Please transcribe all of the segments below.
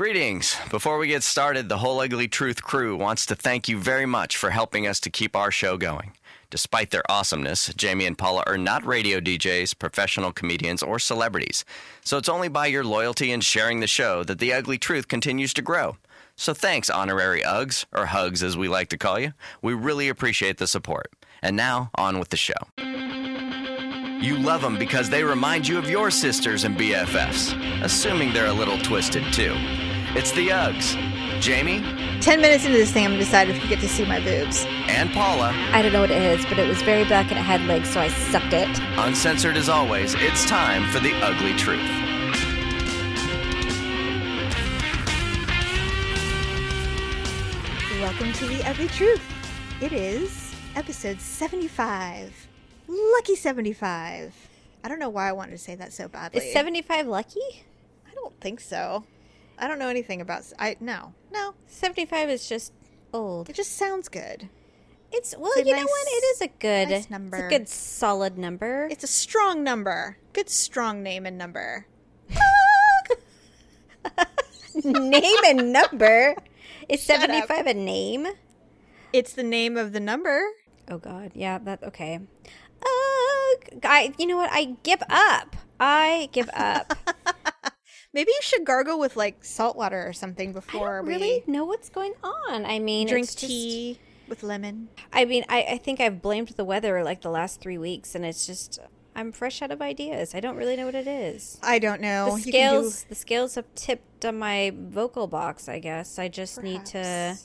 Greetings. Before we get started, the Whole Ugly Truth crew wants to thank you very much for helping us to keep our show going. Despite their awesomeness, Jamie and Paula are not radio DJs, professional comedians, or celebrities. So it's only by your loyalty and sharing the show that the ugly truth continues to grow. So thanks, honorary Uggs, or Hugs as we like to call you. We really appreciate the support. And now, on with the show. You love them because they remind you of your sisters and BFFs, assuming they're a little twisted too. It's the Uggs. Jamie Ten minutes into this thing, I'm gonna decide if you get to see my boobs. and Paula, I don't know what it is, but it was very black and it had legs, so I sucked it. uncensored as always, it's time for the ugly truth. Welcome to the Ugly Truth. It is episode 75. Lucky 75. I don't know why I wanted to say that so badly. Is 75 lucky? I don't think so. I don't know anything about. I no no. 75 is just old. It just sounds good. It's, well, It's you know what? It is a good nice It's a number. good solid number. It's a strong number. Good strong name and number. name and number. Is Shut up. 75 a name? It's the name of the number. Oh god. Yeah, that okay. Uh, I you know what? I give up. I give up. Maybe you should gargle with like salt water or something I before don't we really know what's going on. I mean, drink it's just- tea with lemon. I mean, I, I think I've blamed the weather like the last three weeks, and it's just I'm fresh out of ideas. I don't really know what it is. I don't know. the can do- scales, the scales have tipped on my vocal box. I guess I just need to.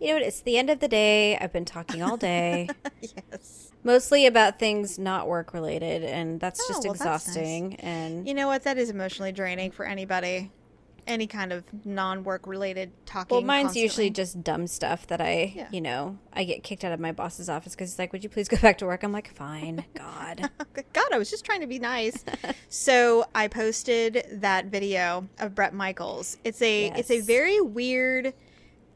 You know? It's the end of the day. I've been talking all day, yes. Mostly about things not work related, and that's Oh, just well, that's nice. exhausting. And You know what? That is emotionally draining for anybody. Any kind of non-work related talking. well, mine's constantly. usually just dumb stuff that I, Yeah. you know, I get kicked out of my boss's office because he's like, "Would you please go back to work?" I'm like, "Fine, God." God, I was just trying to be nice. so I posted that video of Bret Michaels. It's a it's a very weird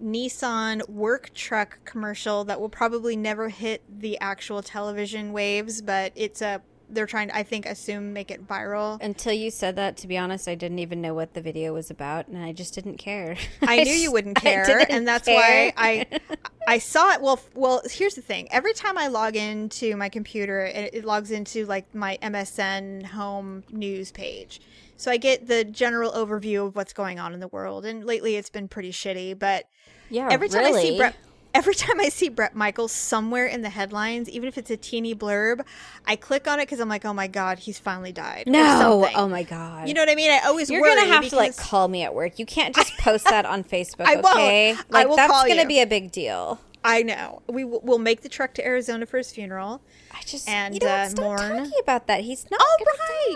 Nissan work truck commercial that will probably never hit the actual television waves, but it's a they're trying to I think assume make it viral. Until you said that, to be honest, I didn't even know what the video was about, and I just didn't care. I knew you wouldn't care, and that's care. why I I saw it. Well, well, here's the thing. Every time I log into my computer, it, it logs into like my MSN home news page, so I get the general overview of what's going on in the world. And lately, it's been pretty shitty. But yeah, every time I see? Bret. Every time I see Bret Michaels somewhere in the headlines, even if it's a teeny blurb, I click on it because I'm like, "Oh my god, he's finally died." no, oh my god, you know what I mean? I always You're gonna have to like call me at work. You can't just post that on Facebook, I won't. okay? I Like will that's gonna you. be a big deal. I know. We w- will make the trek to Arizona for his funeral. I just And, you know, uh, stop mourn. talking about that. He's not All gonna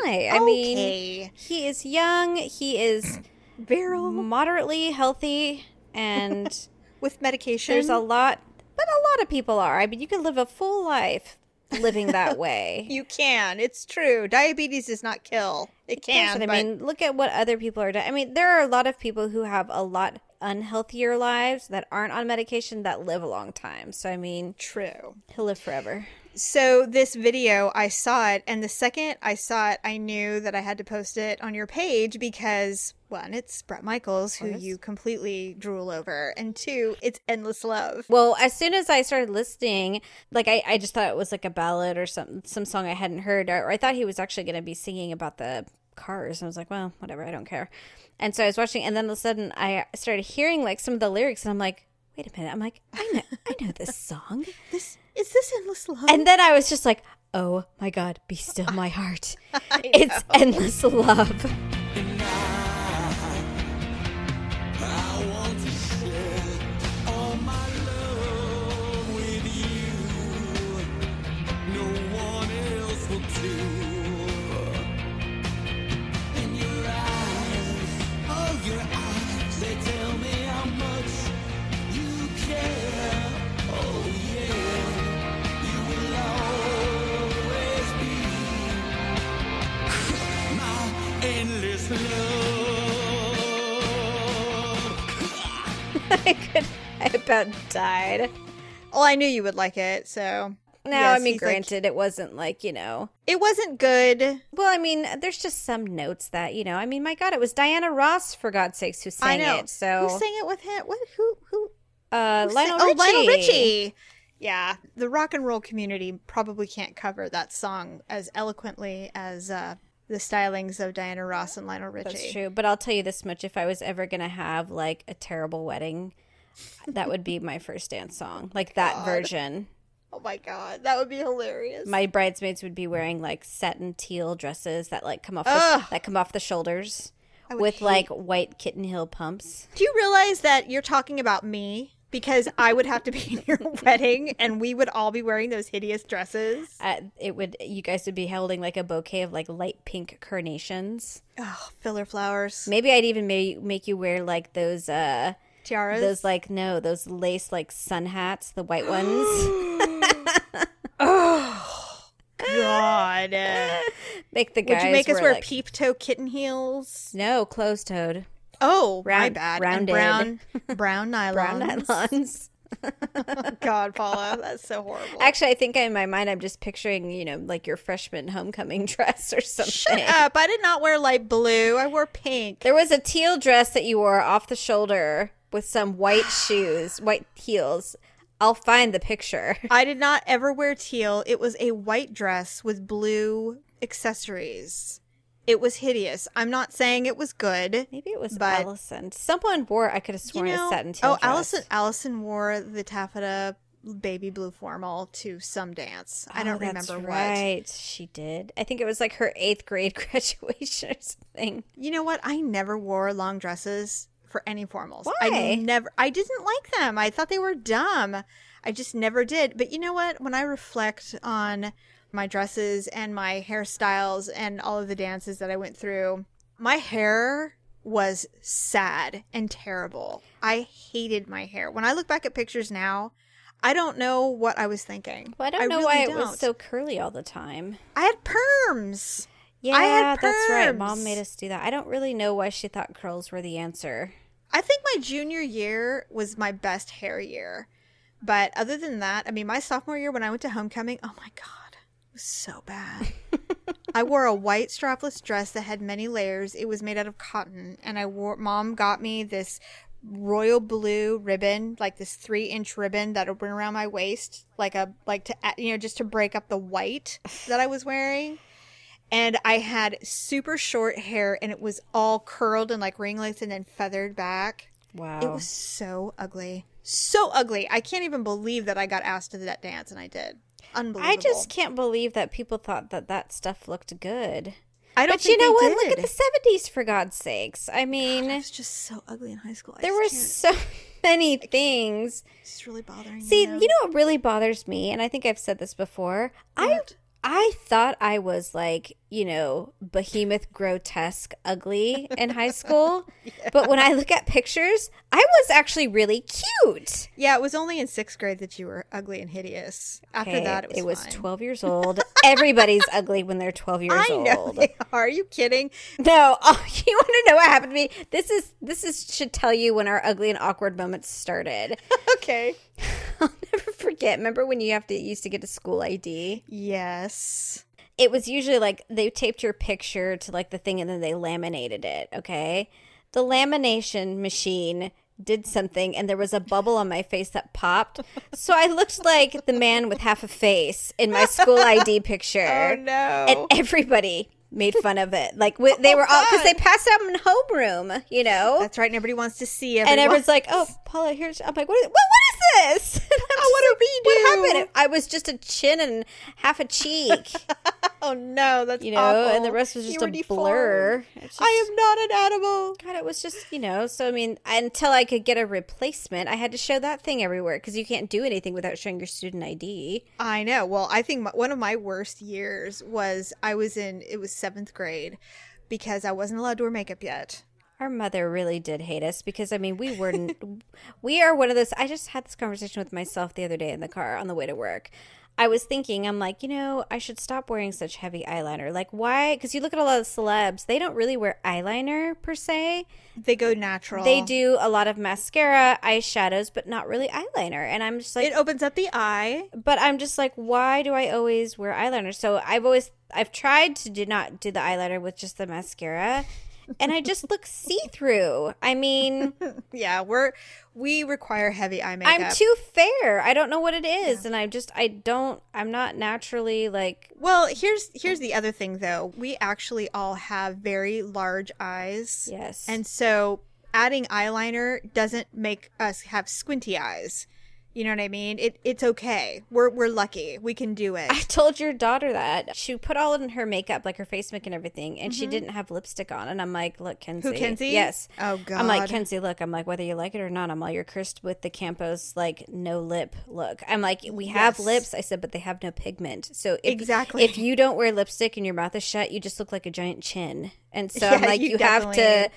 right. die. I mean, he is young. He is Viral moderately healthy, and with medication. there's a lot. But a lot of people are. I mean, you can live a full life living that way. you can. It's true. Diabetes does not kill. It can. what I mean, look at what other people are doing. I mean, there are a lot of people who have a lot unhealthier lives that aren't on medication that live a long time. So I mean, True. he'll live forever. So this video, I saw it, and the second I saw it, I knew that I had to post it on your page because one, it's Bret Michaels, who you completely drool over, and two, it's endless love. Well, as soon as I started listening, like I, I just thought it was like a ballad or some some song I hadn't heard, or I thought he was actually going to be singing about the cars. And I was like, well, whatever, I don't care. And so I was watching, and then all of a sudden I started hearing like some of the lyrics, and I'm like, wait a minute, I'm like, I know, I know this song. This is this endless love. And then I was just like, oh my god, be still my heart. It's endless love. About died. well, I knew you would like it, so No, Yes, I mean, he's like- granted, it wasn't like, you know. It wasn't good. Well, I mean, there's just some notes that, you know, I mean, my God, it was Diana Ross, for God's sakes, who sang it. So, who sang it with him? What? Who? Who? uh, who Lionel sang- Richie. Oh, Lionel Richie. Yeah, the rock and roll community probably can't cover that song as eloquently as uh, the stylings of Diana Ross and Lionel Richie. That's true. But I'll tell you this much if I was ever going to have like a terrible wedding, that would be my first dance song. Like that version. Oh my god, that would be hilarious. My bridesmaids would be wearing like satin teal dresses that like come off the, that come off the shoulders with hate- like white kitten heel pumps. Do you realize that you're talking about me? Because I would have to be in your wedding, and we would all be wearing those hideous dresses. Uh, it would you guys would be holding like a bouquet of like light pink carnations. Oh, filler flowers, Maybe I'd even make make you wear like those uh tiaras. those like no those lace like sun hats, the white ones. Oh God. make the guys Would you make us wear, like, peep toe kitten heels? no closed toed Oh, my Round- bad. And rounded. brown, brown nylons. brown nylons. God, Paula, that's so horrible. Actually, I think in my mind I'm just picturing you know like your freshman homecoming dress or something. Shut up! I did not wear light blue. I wore pink. There was a teal dress that you wore off the shoulder with some white shoes, white heels. I'll find the picture. I did not ever wear teal. It was a white dress with blue accessories. It was hideous. I'm not saying it was good. Maybe it was But- Allison. Someone wore. I could have You sworn know, a satin oh, teal oh, dress. Allison. Allison wore the taffeta baby blue formal to some dance. I Oh, don't that's remember Right, she did. I think it was like her eighth grade graduation or something. You know what? I never wore long dresses for any formals. Why? I never. I didn't like them. I thought they were dumb. I just never did. But you know what? When I reflect on my dresses and my hairstyles and all of the dances that I went through, my hair was sad and terrible. I hated my hair. When I look back at pictures now, I don't know what I was thinking. Well, I don't know really why it don't. was so curly all the time. I had perms. Yeah, I had that's right. Mom made us do that. I don't really know why she thought curls were the answer. I think my junior year was my best hair year. But other than that, I mean, my sophomore year when I went to homecoming, oh my God, it was so bad. I wore a white strapless dress that had many layers. It was made out of cotton. And I wore, mom got me this royal blue ribbon, like this three inch ribbon that would run around my waist, like a, like to, you know, just to break up the white that I was wearing. And I had super short hair and it was all curled and like ringlets and then feathered back. Wow. It was so ugly. So ugly. I can't even believe that I got asked to that dance and I did. Unbelievable. I just can't believe that people thought that that stuff looked good. I don't But you know what? Look at the 70s, for God's sakes. I mean, I was just so ugly in high school. I there were can't- so many things. It's really bothering See, me. now. you know what really bothers me, and I think I've said this before. What? I thought I was like, you know, behemoth grotesque ugly in high school. But when I look at pictures, I was actually really cute. Yeah, it was only in sixth grade that you were ugly and hideous. After Okay, that, it was, fine. 12 years old. Everybody's ugly when they're 12 years I know old. Are you kidding? No, oh, you want to know what happened to me? This is this is should tell you when our ugly and awkward moments started. okay. I'll never forget. Remember when you have to used to get a school ID? Yes. It was usually like they taped your picture to like the thing and then they laminated it. Okay, the lamination machine did something and there was a bubble on my face that popped, so I looked like the man with half a face in my school ID oh, picture. Oh no. and everybody made fun of it. Like they oh, were all because they passed it out in homeroom, you know. That's right. And everybody wants to see it. and everyone's like, "Oh, Paula, here's." I'm like, "What? Is, what, what is this?" Oh, what a redo. What happened? I was just a chin and half a cheek, oh no, that's you know, awful. and the rest was just a deformed. blur. Just- I am not an animal. God, it was just you know. So I mean, until I could get a replacement, I had to show that thing everywhere because you can't do anything without showing your student ID. I know. Well, I think my, one of my worst years was I was in it was seventh grade because I wasn't allowed to wear makeup yet. Our mother really did hate us because I mean we were n- we are one of those I just had this conversation with myself the other day in the car on the way to work. I was thinking, I'm like, you know, I should stop wearing such heavy eyeliner. Like, why? Because you look at a lot of celebs, they don't really wear eyeliner per se. They go natural. They do a lot of mascara, eyeshadows, but not really eyeliner. And I'm just like, It opens up the eye. but I'm just like, why do I always wear eyeliner? So I've always, I've tried to do not do the eyeliner with just the mascara. And I just look see through. I mean, Yeah, we're we require heavy eye makeup. I'm too fair. I don't know what it is, and I just I don't. I'm not naturally like. Well, here's here's the other thing though. We actually all have very large eyes. Yes. And so adding eyeliner doesn't make us have squinty eyes. You know what I mean? It it's okay. We're we're lucky. We can do it. I told your daughter that she put all in her makeup, like her face makeup and everything, and she didn't have lipstick on. And I'm like, look, Kenzie. Mm-hmm. Who, Kenzie? Yes. Oh, god. I'm like. Kenzie, look. I'm like, whether you like it or not, I'm like, you're cursed with the Campos like no lip look. I'm like, we have Yes. lips. I said, but they have no pigment. So if, Exactly. if you don't wear lipstick and your mouth is shut, you just look like a giant chin. And so Yeah, I'm like, you you, have to.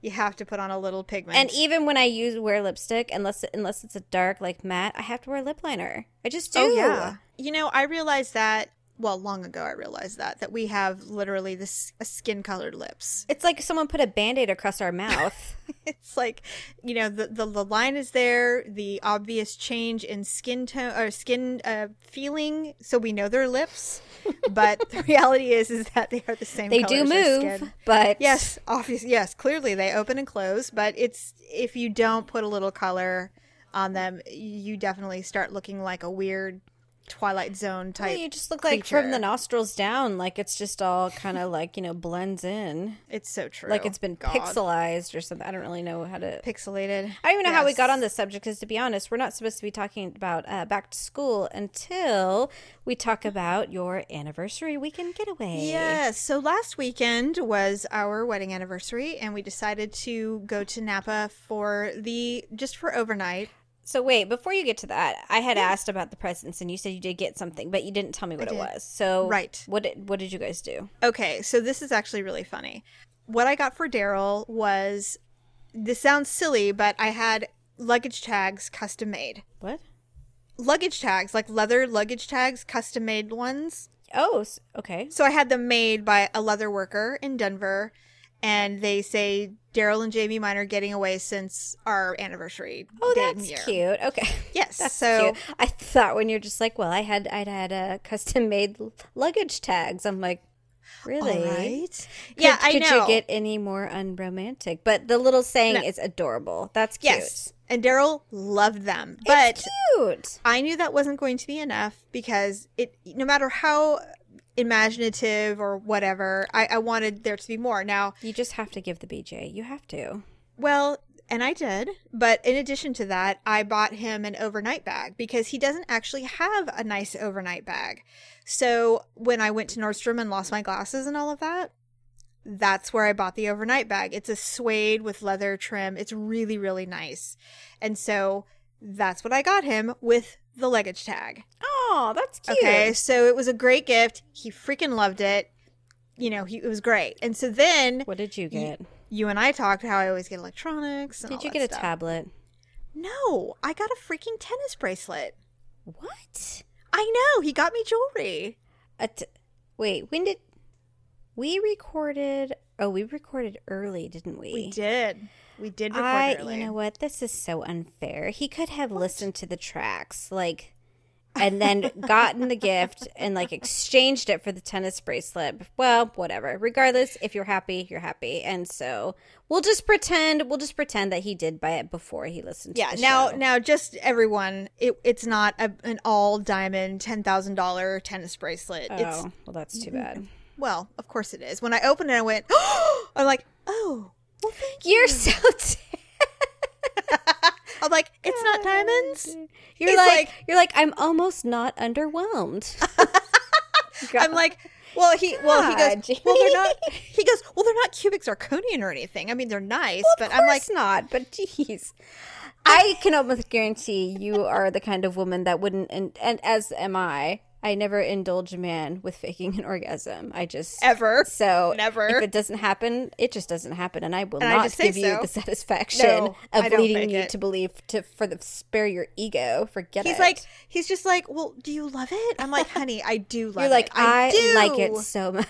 You have to put on a little pigment. And even when I use wear lipstick, unless unless it's a dark like matte, I have to wear lip liner. I just oh, do. Oh yeah. You know, I realized that well, long ago I realized that that we have literally this skin colored lips. It's like someone put a band-aid across our mouth. It's like, you know, the, the the line is there, the obvious change in skin tone or skin uh, feeling, so we know they're lips. but the reality is, is that they are the same. they do move, but Yes, obviously, yes, clearly they open and close. But it's if you don't put a little color on them, you definitely start looking like a weird Twilight Zone type. You just look like from the nostrils down, like it's just all kind of like you know blends in, It's so true. like it's been God. pixelized or something. I don't really know how to. pixelated. I don't even know how we got on this subject because, to be honest, we're not supposed to be talking about uh, back to school until we talk about your anniversary weekend getaway. Yes. So last weekend was our wedding anniversary, and we decided to go to Napa for the just for overnight. So wait, before you get to that, I had asked about the presents, and you said you did get something, but you didn't tell me what it was. So Right. what did what did you guys do? Okay, so this is actually really funny. What I got for Daryl was this sounds silly, but I had luggage tags custom made. What? Luggage tags, like leather luggage tags, custom made ones. Oh, okay. So I had them made by a leather worker in Denver, and they say Daryl and Jamie Mine are getting away since our anniversary. Oh, that's cute. Okay. Yes, That's so cute. I thought when you're just like, well, I had I'd had uh, custom made luggage tags. I'm like, really? All right. Could, yeah, I could know. you get any more unromantic? But the little saying No. is adorable. That's cute. yes, and Daryl loved them, but it's cute. I knew that wasn't going to be enough because it, no matter how imaginative or whatever, I, I wanted there to be more. Now, You just have to give the BJ. You have to. well, and I did, but in addition to that, I bought him an overnight bag because he doesn't actually have a nice overnight bag. So when I went to Nordstrom and lost my glasses and all of that, that's where I bought the overnight bag. It's a suede with leather trim. It's really, really nice. And so that's what I got him with the luggage tag. Oh, that's cute. Okay, so it was a great gift. He freaking loved it. You know, he, it was great. And so then What did you get? you and I talked how I always get electronics. And Did you get a stuff. tablet? No, I got a freaking tennis bracelet. What? I know. He got me jewelry. A t- Wait, when did we recorded? Oh, we recorded early, didn't we? We did. We did record I, early. you know what? This is so unfair. He could have listened to the tracks, like, and then gotten the gift and like exchanged it for the tennis bracelet. Well, whatever. Regardless, if you're happy, you're happy, and so we'll just pretend. We'll just pretend that he did buy it before he listened. to yeah. Now, show. now, just everyone. It, it's not a, an all diamond ten thousand dollar tennis bracelet. Oh, It's well, that's too bad. well, of course it is. When I opened it, I went. "Oh!" I'm like, oh, well, thank you. You're so. T- I'm like, it's not diamonds. you're He's like, like- you're like I'm almost not underwhelmed. I'm like, well, he, well, he God, goes, well, they're not. He goes, well, they're not cubic zirconian or anything. I mean, they're nice, but of I'm like, course not. But jeez, I can almost guarantee you are the kind of woman that wouldn't, and, and as am I, I never indulge a man with faking an orgasm. I just Ever. So Never. If it doesn't happen, it just doesn't happen, and I will And I not say give you so. the satisfaction No, of leading you it. to believe to for the spare your ego. Forget He's it. like, he's just like, well, do you love it? I'm like, honey, I do love it. you're like it. I, do. like it so much.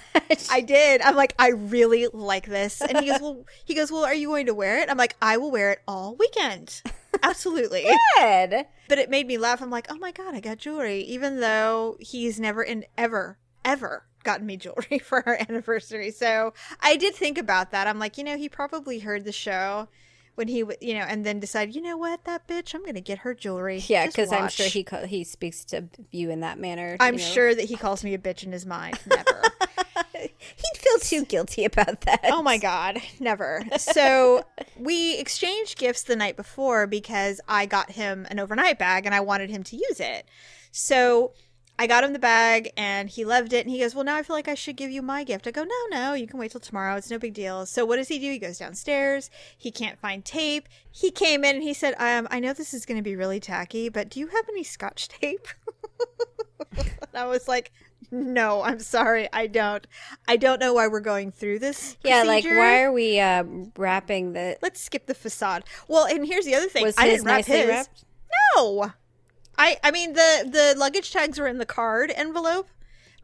I did. I'm like, I really like this. And he goes, well, he goes, well, are you going to wear it? I'm like, I will wear it all weekend. Absolutely. Good. But it made me laugh. I'm like, oh my god, I got jewelry, even though he's never and ever, ever gotten me jewelry for our anniversary. So I did think about that. I'm like, you know, he probably heard the show when he, w- you know, and then decided, you know what, that bitch, I'm gonna get her jewelry. Yeah, because I'm sure he ca- he speaks to you in that manner. I'm you know. sure that he calls me a bitch in his mind. Never. he'd feel too guilty about that. Oh my god, never. So we exchanged gifts the night before because I got him an overnight bag and I wanted him to use it. So I got him the bag and he loved it and he goes, "Well, now I feel like I should give you my gift." I go, "No, no, you can wait till tomorrow. It's no big deal." So what does he do? He goes downstairs. He can't find tape. He came in and he said, um, "I know this is going to be really tacky, but do you have any scotch tape?" and I was like, "No, I'm sorry, I don't. I don't know why we're going through this." Yeah, like why are we uh, wrapping the? Let's skip the facade. Well, and here's the other thing. Was I his didn't wrap his. wrapped? No. I I mean the the luggage tags were in the card envelope,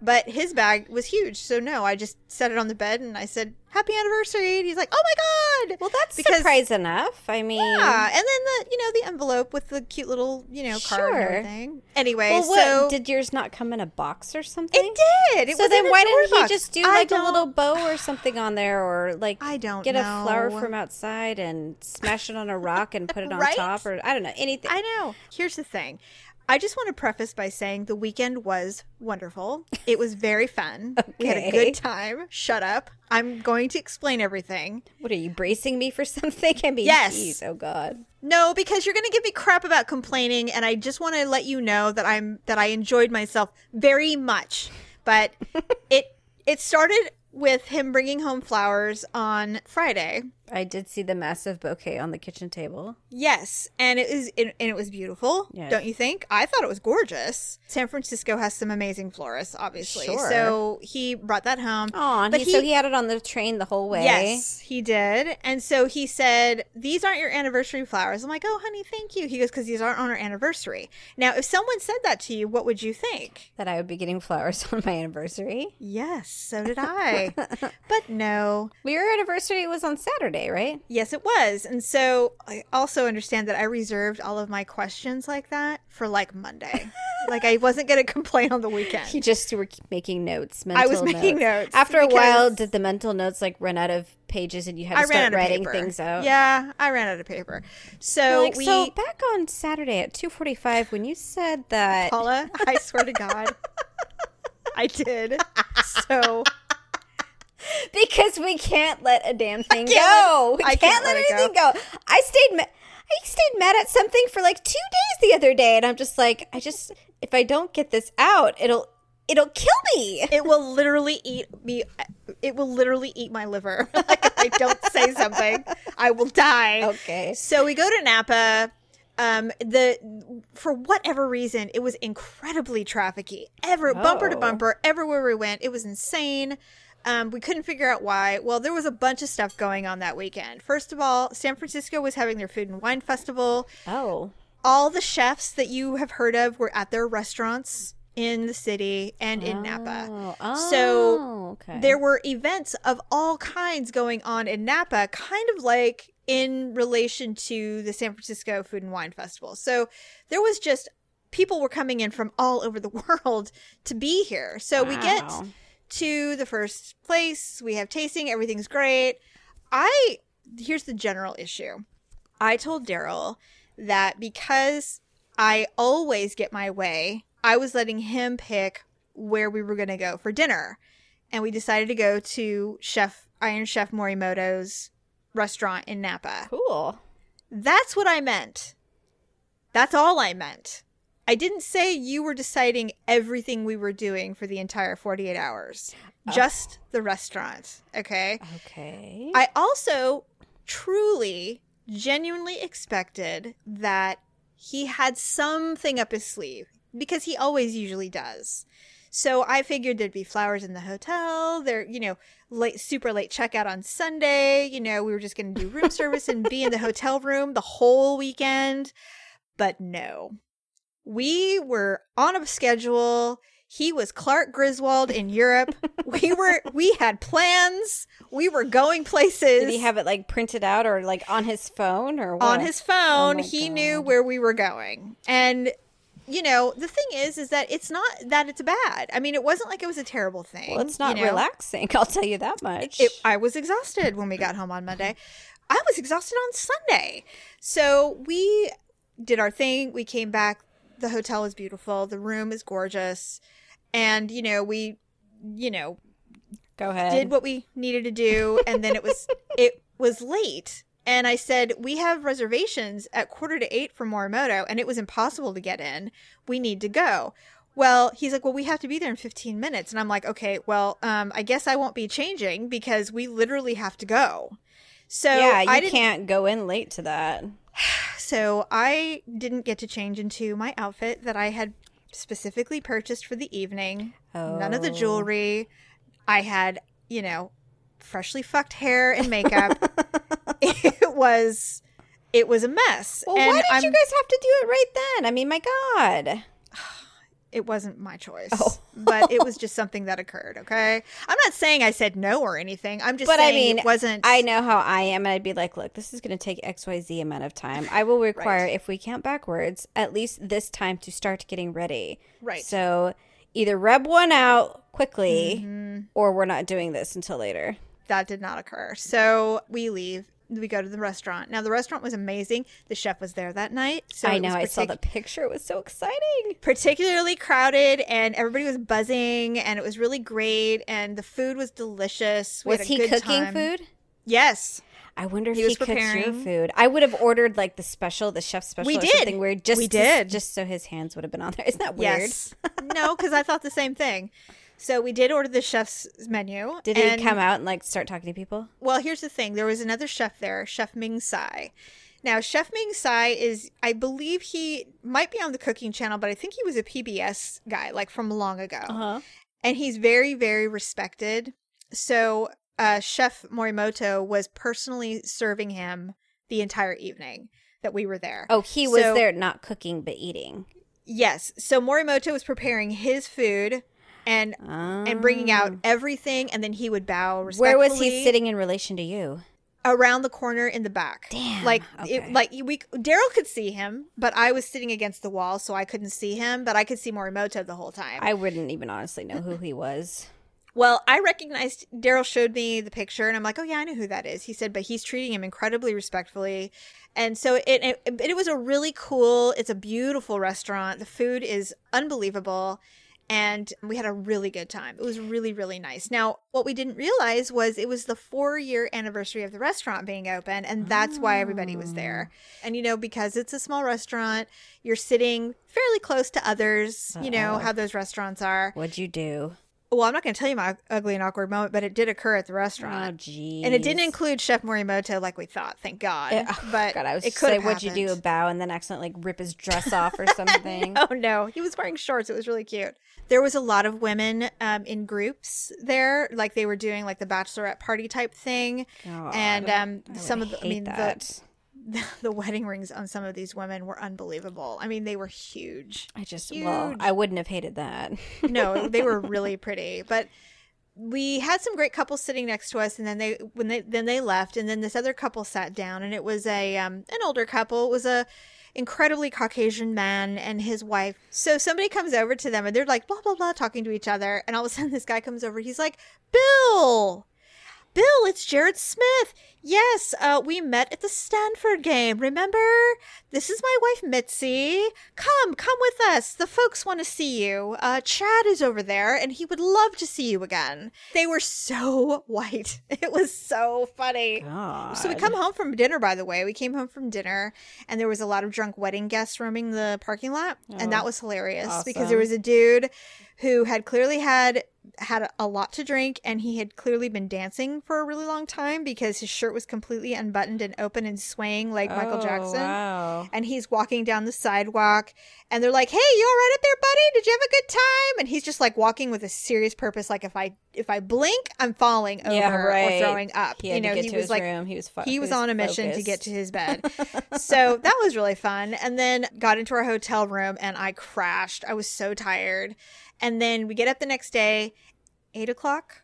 but his bag was huge. So no, I just set it on the bed and I said, "Happy anniversary." And he's like, "Oh my god." Well, that's Because- surprise enough. I mean, Yeah, and then the you know the envelope with the cute little you know card Sure. and everything. Anyway, well, what so did yours not come in a box or something? it did. It so was then why didn't he just do like a little bow or something on there, or like I don't get a flower from outside and smash it on a rock and put it on Right? top, or I don't know anything. I know. Here's the thing. I just want to preface by saying the weekend was wonderful. It was very fun. We had a good time. Shut up. I'm going to explain everything. what are you bracing me for something? I mean, Yes. geez, oh god. No, because you're going to give me crap about complaining and I just want to let you know that I'm that I enjoyed myself very much. But it it started with him bringing home flowers on Friday. I did see the massive bouquet on the kitchen table. Yes, and it is and it was beautiful. Yeah. Don't you think? I thought it was gorgeous. San Francisco has some amazing florists, obviously. Sure. So he brought that home. Oh, but he, so he had it on the train the whole way. Yes, he did. And so he said, These aren't your anniversary flowers. I'm like, Oh, honey, thank you. He goes, Because these aren't on our anniversary. Now, if someone said that to you, what would you think? That I would be getting flowers on my anniversary. Yes, so did I. but no. Your anniversary was on Saturday, right? Yes, it was. And so I also understand that I reserved all of my questions like that for like Monday. like I wasn't going to complain on the weekend. You just were making notes. I was making notes After a while, did the mental notes like run out of pages and you had to I start writing things out? Yeah, I ran out of paper. So Like, we so back on Saturday at two forty-five, when you said that, Paula, I swear to God, I did. So because we can't let a damn thing go. we I can't, can't let, let anything go. I stayed. Ma- I stayed mad at something for like two days the other day, and I'm just like, I just if I don't get this out, it'll it'll kill me. it will literally eat me. It will literally eat my liver. like if I don't say something, I will die. Okay. So we go to Napa. Um, the for whatever reason, it was incredibly trafficy. Ever bumper to Oh. bumper, everywhere we went, it was insane. Um, we couldn't figure out why. Well, there was a bunch of stuff going on that weekend. First of all, San Francisco was having their food and wine festival. Oh, All the chefs that you have heard of were at their restaurants in the city and in Napa. Oh, So oh, okay. there were events of all kinds going on in Napa, kind of like in relation to the San Francisco Food and Wine Festival. So there was just people were coming in from all over the world to be here. So we get Wow. To the first place, we have tasting, everything's great. I here's the general issue. I told Daryl that because I always get my way, I was letting him pick where we were going to go for dinner. And we decided to go to Chef Iron Chef Morimoto's restaurant in Napa. cool. That's what I meant. That's all I meant. I didn't say you were deciding everything we were doing for the entire 48 hours. Oh. Just the restaurant, okay? Okay. I also truly, genuinely expected that he had something up his sleeve. because he always usually does. So I figured there'd be flowers in the hotel. There, you know, late, super late checkout on Sunday. You know, we were just going to do room service and be in the hotel room the whole weekend. But no, we were on a schedule. He was Clark Griswold in Europe. we were, we had plans. We were going places Did he have it like printed out or like on his phone or what? on his oh phone. my he knew where we were going. And you know, the thing is is that it's not that it's bad. I mean, it wasn't like it was a terrible thing. Well, it's not you know? relaxing. I'll tell you that much. It, I was exhausted when we got home on Monday. I was exhausted on Sunday. So we did our thing. We came back. The hotel is beautiful. The room is gorgeous. And, you know, we, you know, Go ahead. did what we needed to do and then it was it was late and i said we have reservations at quarter to eight for morimoto and it was impossible to get in we need to go well he's like well we have to be there in 15 minutes and i'm like okay well um, i guess i won't be changing because we literally have to go so yeah, you I can't go in late to that. So I didn't get to change into my outfit that I had specifically purchased for the evening. None of the Oh. jewelry. I had, you know, freshly fucked hair and makeup. it was it was a mess. Well, and why did I'm- you guys have to do it right then? I mean, my God. It wasn't my choice. Oh. but it was just something that occurred, okay? I'm not saying I said no or anything. I'm just But I mean, it wasn't I know how I am, and I'd be like, look, this is going to take XYZ amount of time. I will require, if we count backwards, at least this time to start getting ready. Right. So either rub one out quickly, Mm-hmm. or we're not doing this until later. that did not occur. So we leave. We go to the restaurant. Now the restaurant was amazing. The chef was there that night. So I know. was I saw the picture. It was so exciting. particularly crowded and everybody was buzzing and it was really great and the food was delicious. We Was he cooking time. food? Yes. I wonder if He he, was cooks your preparing. food. I would have ordered like the special, the chef special, We or did. something weird. Just We to- did. just so his hands would have been on there. Isn't that weird? Yes. no, because I thought the same thing. So we did order the chef's menu. Did and- he come out and like start talking to people? Well, here's the thing. There was another chef there, Chef Ming Tsai. Now, Chef Ming Tsai is, I believe he might be on the cooking channel, but I think he was a PBS guy, like from long ago. huh. and he's very very respected so uh, chef morimoto was personally serving him the entire evening that we were there Oh, he was So- there not cooking but eating. yes so morimoto was preparing his food and and bringing out everything and then he would bow Ah. Where was he sitting in relation to you? around the corner in the back Damn, like okay. it, like we daryl could see him but i was sitting against the wall so i couldn't see him but i could see morimoto the whole time I wouldn't even honestly know who he was. Well, I recognized Daryl showed me the picture, and I'm like, oh yeah, I know who that is. He said, but he's treating him incredibly respectfully, and so it it, it was a really cool. It's a beautiful restaurant. The food is unbelievable, and we had a really good time. It was really really nice. Now, what we didn't realize was it was the four year anniversary of the restaurant being open, and that's why everybody was there. Ah. And you know, because it's a small restaurant, you're sitting fairly close to others. You know how those restaurants are. What'd you do? Well, I'm not going to tell you my ugly and awkward moment, but it did occur at the restaurant. Oh, geez. and it didn't include Chef Morimoto like we thought, thank God. It- oh, but God, I was it could say, what'd you do? A Bow and then accidentally like, rip his dress off or something? Oh no, he was wearing shorts. It was really cute. There was a lot of women um, in groups there, like they were doing like the bachelorette party type thing. and um, some of the, I mean, that. the, the wedding rings on some of these women were unbelievable. I mean, they were huge. I just well. I wouldn't have hated that. no, they were really pretty. But we had some great couples sitting next to us, and then they when they then they left, and then this other couple sat down, and it was a um, an older couple. It was a incredibly Caucasian man and his wife. So somebody comes over to them, and they're like blah blah blah talking to each other, and all of a sudden this guy comes over. He's like, Bill. Bill, it's Jared Smith. Yes, uh, we met at the Stanford game. Remember? This is my wife, Mitzi. Come, come with us. The folks want to see you. Uh, Chad is over there, and he would love to see you again. They were so white. It was so funny. God. So we come home from dinner, by the way. We came home from dinner, and there was a lot of drunk wedding guests roaming the parking lot, and that was hilarious because there was a dude who had clearly had had a, lot to drink and he had clearly been dancing for a really long time because his shirt was completely unbuttoned and open and swaying like Michael Oh, Jackson. Wow. And he's walking down the sidewalk and they're like, "Hey, you all right up there, buddy? Did you have a good time?" And he's just like walking with a serious purpose like if I if I blink, I'm falling over Yeah, right. or throwing up. You know, to get he to was his like room. He was he was on a mission to get to his bed. so that was really fun. And then got into our hotel room and I crashed. I was so tired. And then we get up the next day, eight o'clock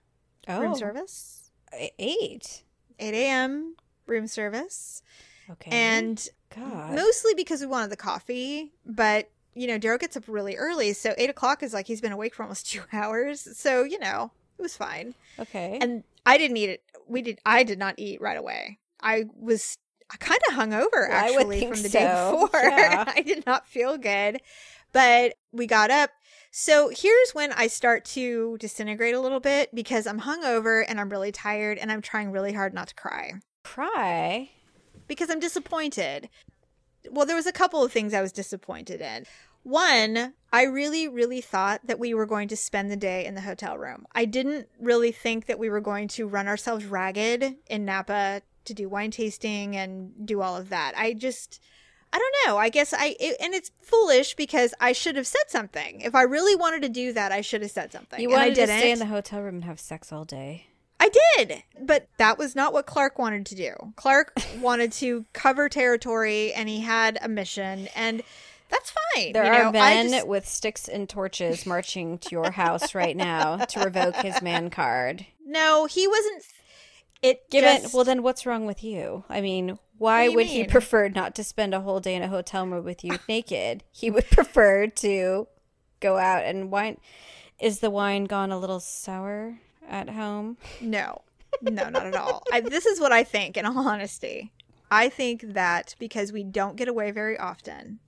room Oh, service, e- eight. eight a.m. room service, Okay. and God. mostly because we wanted the coffee. But you know, Daryl gets up really early, so eight o'clock is like he's been awake for almost two hours. So you know, it was fine. okay. and I didn't eat it. We did. I did not eat right away. I was kind of hungover Well, actually think from the day before. Yeah. I did not feel good, but we got up. So here's when I start to disintegrate a little bit because I'm hungover and I'm really tired and I'm trying really hard not to cry Cry. because I'm disappointed. Well, there was a couple of things I was disappointed in. One, I really, really thought that we were going to spend the day in the hotel room. I didn't really think that we were going to run ourselves ragged in Napa to do wine tasting and do all of that. I just, I don't know. I guess I, it, and it's foolish because I should have said something. If I really wanted to do that, I should have said something. You and I wanted to didn't. stay in the hotel room and have sex all day. I did, but that was not what Clark wanted to do. Clark wanted to cover territory, and he had a mission, and that's fine. There you are know, I men just- with sticks and torches marching to your house right now to revoke his man card. no, he wasn't. It Given just, well, then what's wrong with you? I mean, why would he prefer not to spend a whole day in a hotel room with you naked? He would prefer to go out and wine. Is the wine gone a little sour at home? no, no, not at all. I, this is what I think. In all honesty, I think that because we don't get away very often,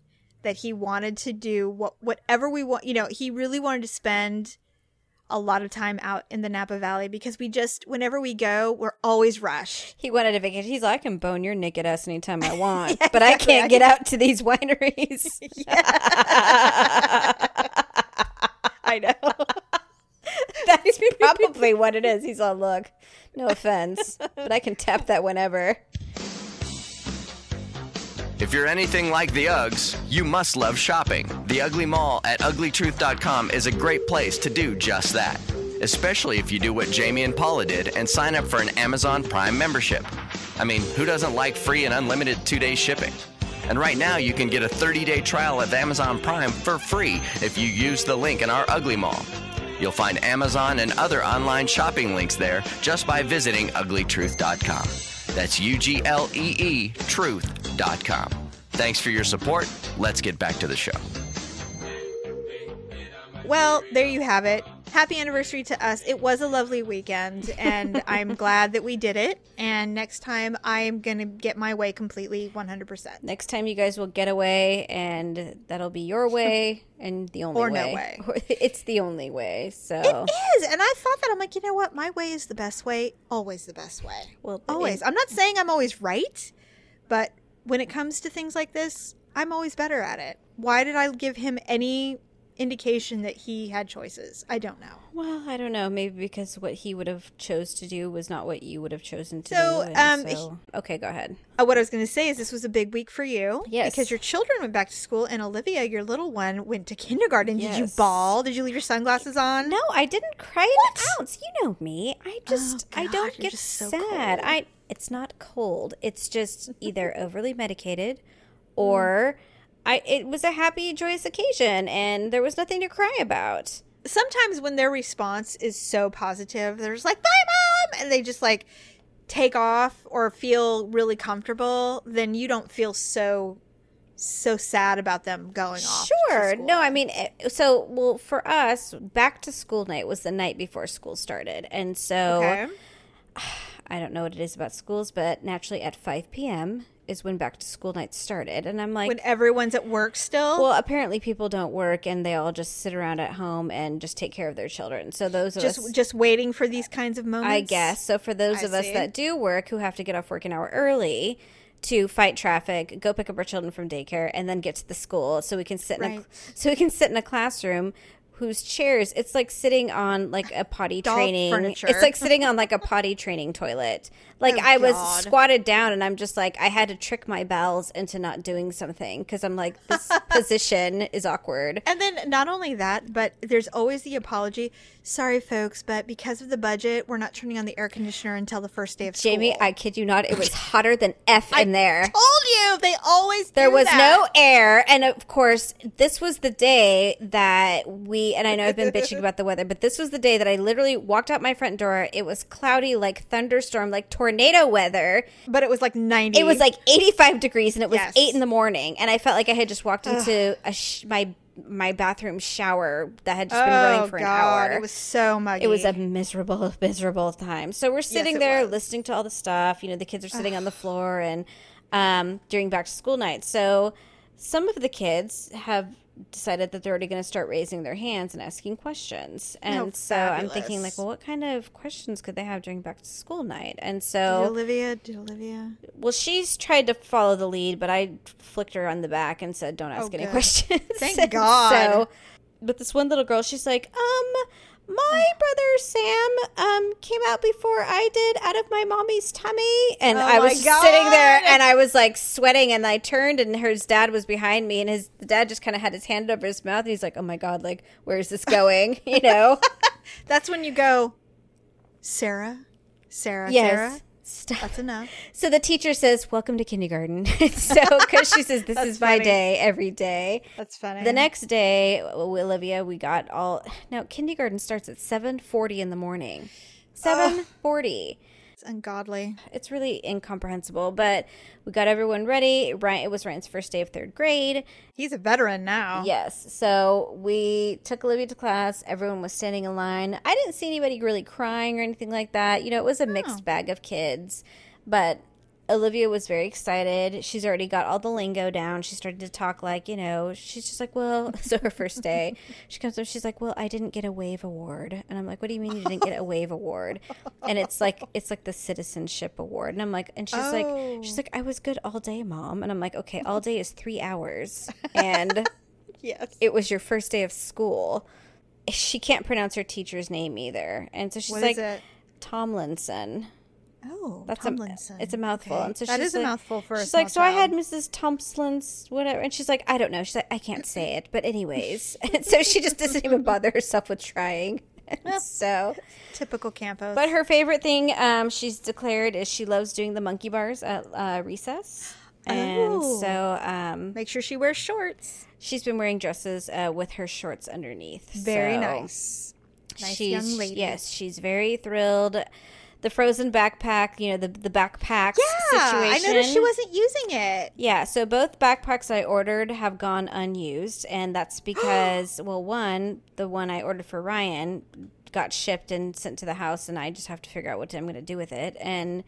that he wanted to do what whatever we want. You know, he really wanted to spend a lot of time out in the Napa Valley because we just whenever we go, we're always rushed. He wanted a vacation. He's like, I can bone your naked ass anytime I want, Yeah, but I can't get out to these wineries. I know. That's probably what it is. He's all, look, no offense, but I can tap that whenever. If you're anything like the Uggs, you must love shopping. The Ugly Mall at uglytruth.com is a great place to do just that, especially if you do what Jamie and Paula did and sign up for an Amazon Prime membership. I mean, who doesn't like free and unlimited two day shipping? And right now, you can get a 30 day trial of Amazon Prime for free if you use the link in our Ugly Mall. You'll find Amazon and other online shopping links there just by visiting uglytruth.com. That's U G L E E truth.com. Thanks for your support. Let's get back to the show. Well, there you have it. Happy anniversary to us. It was a lovely weekend, and I'm glad that we did it. And next time, I am going to get my way completely 100%. Next time, you guys will get away, and that'll be your way and the only Or no way. It's the only way. So, It is. And I thought that I'm like, you know what? My way is the best way. Always the best way. well, Always. I'm not saying I'm always right, but when it comes to things like this, I'm always better at it. Why did I give him any indication that he had choices? I don't know. Well, I don't know. Maybe because what he would have chose to do was not what you would have chosen to So, do. um, so- okay, go ahead. Uh, what I was going to say is this was a big week for you. Yes. Because your children went back to school, and Olivia, your little one, went to kindergarten. Did you Yes. bawl? Did you leave your sunglasses on? No, I didn't cry an ounce. You know me. I just I Oh, God, don't get so sad. I it's not cold. It's just either overly medicated or I it was a happy joyous occasion and there was nothing to cry about. Sometimes when their response is so positive, they're just like, bye, mom. And they just like take off or feel really comfortable, then you don't feel so. So sad about them going off. Sure. No, I mean so well for us back to school night was the night before school started. And so Okay. I don't know what it is about schools, but naturally at 5 p.m. is when back to school night started. And I'm like When everyone's at work still. Well, apparently people don't work and they all just sit around at home and just take care of their children. So those of just us, just waiting for these kinds of moments. I guess. So for those I of us that do work who have to get off work an hour early to fight traffic, go pick up our children from daycare, and then get to the school so we can sit in a, so we can sit in a classroom whose chairs it's like sitting on like a potty training furniture. it's like sitting on like a potty training toilet like Oh, i was God. squatted down and i'm just like i had to trick my bowels into not doing something because i'm like this position is awkward And then not only that, but there's always the apology. Sorry, folks, but because of the budget, we're not turning on the air conditioner until the first day of school. jamie i kid you not it was hotter than f in there told you they always There was that. no air, and of course, this was the day that we. And I know I've been bitching about the weather, but this was the day that I literally walked out my front door. It was cloudy, like thunderstorm, like tornado weather. but it was like 90. It was like eighty-five degrees, and it was Yes. eight in the morning, and I felt like I had just walked into a sh- my my bathroom shower that had just been oh running for an god, hour. it was so muggy. It was a miserable, miserable time. So we're sitting it there was. listening to all the stuff. You know, the kids are sitting on the floor and um, during back to school night. So some of the kids have decided that they're already going to start raising their hands and asking questions. And Oh, so I'm thinking, like, well, what kind of questions could they have during back to school night? And Did so, Olivia, did Olivia? well, she's tried to follow the lead, but I flicked her on the back and said, don't ask Oh, any good. questions. Thank God. So, but this one little girl, she's like, um, my brother Sam um came out before I did out of my mommy's tummy, and Oh I was sitting there and I was like sweating, and I turned and his dad was behind me, and his dad just kind of had his hand over his mouth, and he's like, "Oh my God, like where's this going?" You know? That's when you go, Sarah, Sarah, Sarah. Stop. That's enough. So the teacher says, "Welcome to kindergarten." so because she says, "This is my day every day." That's funny. The next day, Olivia, we got all now kindergarten starts at seven forty in the morning. Seven forty. It's ungodly. It's really incomprehensible, but we got everyone ready. Ryan, it was Ryan's first day of third grade. He's a veteran now. Yes, so we took Olivia to class. Everyone was standing in line. I didn't see anybody really crying or anything like that. You know, it was a oh. mixed bag of kids, but Olivia was very excited. She's already got all the lingo down. She started to talk like, you know, she's just like, well, so her first day, she comes up, she's like, well, I didn't get a wave award. And I'm like, what do you mean you didn't get a wave award? And it's like, it's like the citizenship award. And I'm like, and she's like, she's Oh. like, I was good all day, mom. And I'm like, okay, all day is three hours. And Yes. it was your first day of school. She can't pronounce her teacher's name either. And so she's What like. Tomlinson. Oh, That's Tomlinson. a it's a mouthful. Okay. And so that she's is a mouthful for a She's like, so small I had. Mrs. Thompson's whatever, and she's like, I don't know. She's like, I can't say it, but anyways, and so she just doesn't even bother herself with trying. so, typical campos. but her favorite thing, um, she's declared, is she loves doing the monkey bars at uh, recess, and Oh. so um, make sure she wears shorts. she's been wearing dresses uh, with her shorts underneath. Very So- nice. Nice she's, young lady. Yes, she's very thrilled. The frozen backpack, you know, the the backpacks Yeah, situation. I noticed she wasn't using it. Yeah, so both backpacks I ordered have gone unused, and that's because, well, one, the one I ordered for Ryan got shipped and sent to the house, and I just have to figure out what I'm going to do with it. And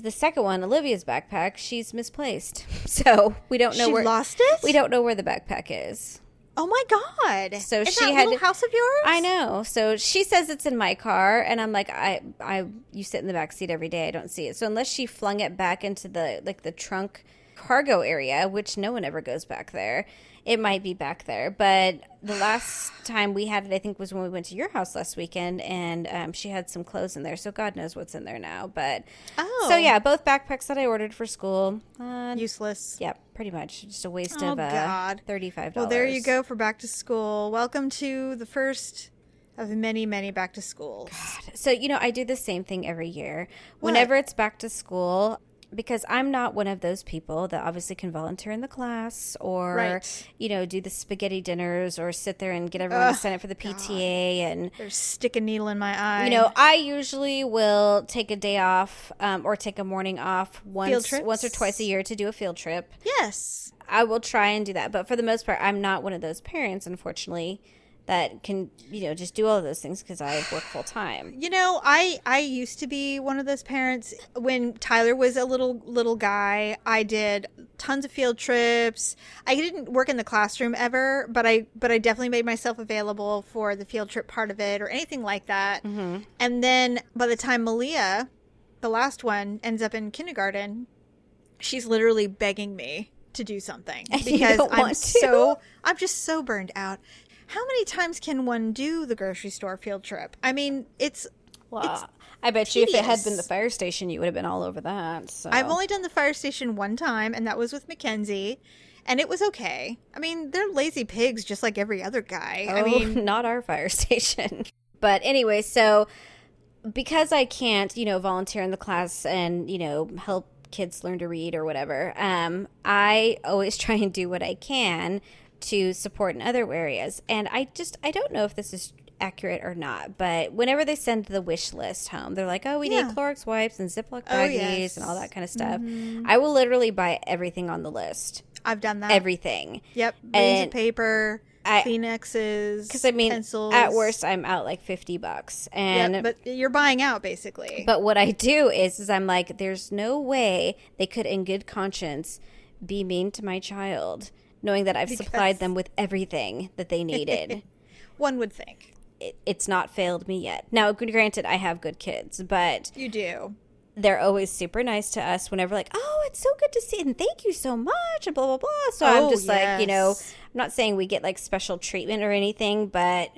the second one, Olivia's backpack, she's misplaced, so we don't know where She where lost it. we don't know where the backpack is. Oh my god! So she that had little house of yours. I know. So she says it's in my car, and I'm like, I, I, you sit in the back seat every day. I don't see it. So unless she flung it back into the like the trunk cargo area, which no one ever goes back there, it might be back there. But the last time we had it, I think, was when we went to your house last weekend, and um, she had some clothes in there. So God knows what's in there now. But Oh. so yeah, both backpacks that I ordered for school. Uh, Useless. yeah, pretty much just a waste Oh, of uh, God. thirty-five Well, there you go for back to school. Welcome to the first of many, many back to schools. So, you know, I do the same thing every year. Whenever it's back to school, because I'm not one of those people that obviously can volunteer in the class or, Right. you know, do the spaghetti dinners or sit there and get everyone to sign up for the PTA. And, There's stick a needle in my eye. you know, I usually will take a day off um, or take a morning off once, once or twice a year to do a field trip. yes. I will try and do that. But for the most part, I'm not one of those parents, unfortunately, that can, you know, just do all of those things because I work full time. You know, I I used to be one of those parents when Tyler was a little little guy. I did tons of field trips. I didn't work in the classroom ever, but I but I definitely made myself available for the field trip part of it or anything like that. Mm-hmm. And then by the time Malia, the last one, ends up in kindergarten, she's literally begging me to do something because I'm to. so I'm just so burned out. How many times can one do the grocery store field trip? I mean, it's Well, I bet you if it had been the fire station, you would have been all over that. So I've only done the fire station one time, and that was with Mackenzie, and it was okay. I mean, they're lazy pigs, just like every other guy. I Oh, mean, not our fire station. But anyway, so because I can't, you know, volunteer in the class and, you know, help kids learn to read or whatever, um, I always try and do what I can to support in other areas. And I just, I don't know if this is accurate or not, but whenever they send the wish list home, they're like, oh, we Yeah. need Clorox wipes and Ziploc Oh, baggies yes. and all that kind of stuff. Mm-hmm. I will literally buy everything on the list. I've done that. Everything. Yep, And paper, I- Kleenexes. Because I mean, pencils. at worst, I'm out like 50 bucks. And but you're buying out basically. But what I do is, is I'm like, there's no way they could, in good conscience, be mean to my child, knowing that I've supplied them with everything that they needed. one would think it, it's not failed me yet. Now, granted, I have good kids, but you do. they're always super nice to us whenever, like, oh, it's so good to see, and thank you so much, and blah blah blah. So Oh, I'm just like, you know. I'm not saying we get like special treatment or anything, but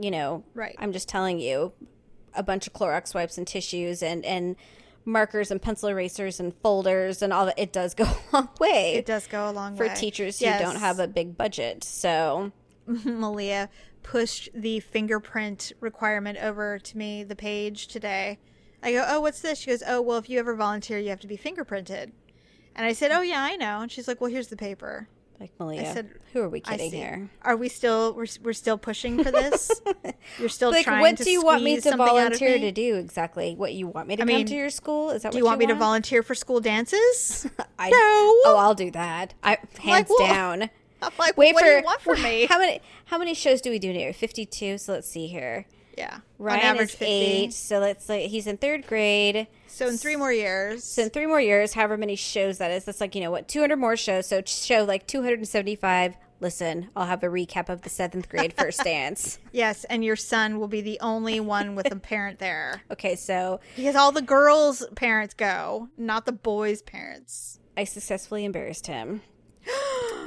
you know, Right. I'm just telling you, a bunch of Clorox wipes and tissues and and markers and pencil erasers and folders and all that. It does go a long way It does go a long for way For teachers who don't have a big budget. So Malia pushed the fingerprint requirement over to me, the page today. I go, Oh, what's this? She goes, Oh, well, if you ever volunteer, you have to be fingerprinted. And I said, Oh, yeah, I know. And she's like, Well, here's the paper. Like Malia, I said, who are we kidding here? Are we still, we're, we're still pushing for this? You're still Like, trying what to do you want me to something out of volunteer me? to do exactly? What you want me to I come mean, to your school? Is that Do what you want me to volunteer for school dances? I, No. Oh, I'll do that. I hands well, down. I'm like, Wait what for do you want from me? How many how many shows do we do here? Fifty two. So let's see here. Yeah. Ryan on average, is 50. eight. So let's like he's in third grade. So in three more years. So in three more years, however many shows that is, that's like you know what, two hundred more shows. So show like two hundred and seventy five. Listen, I'll have a recap of the seventh grade first dance. yes, and your son will be the only one with a parent there. Okay, so Because all the girls' parents go, not the boys' parents. I successfully embarrassed him.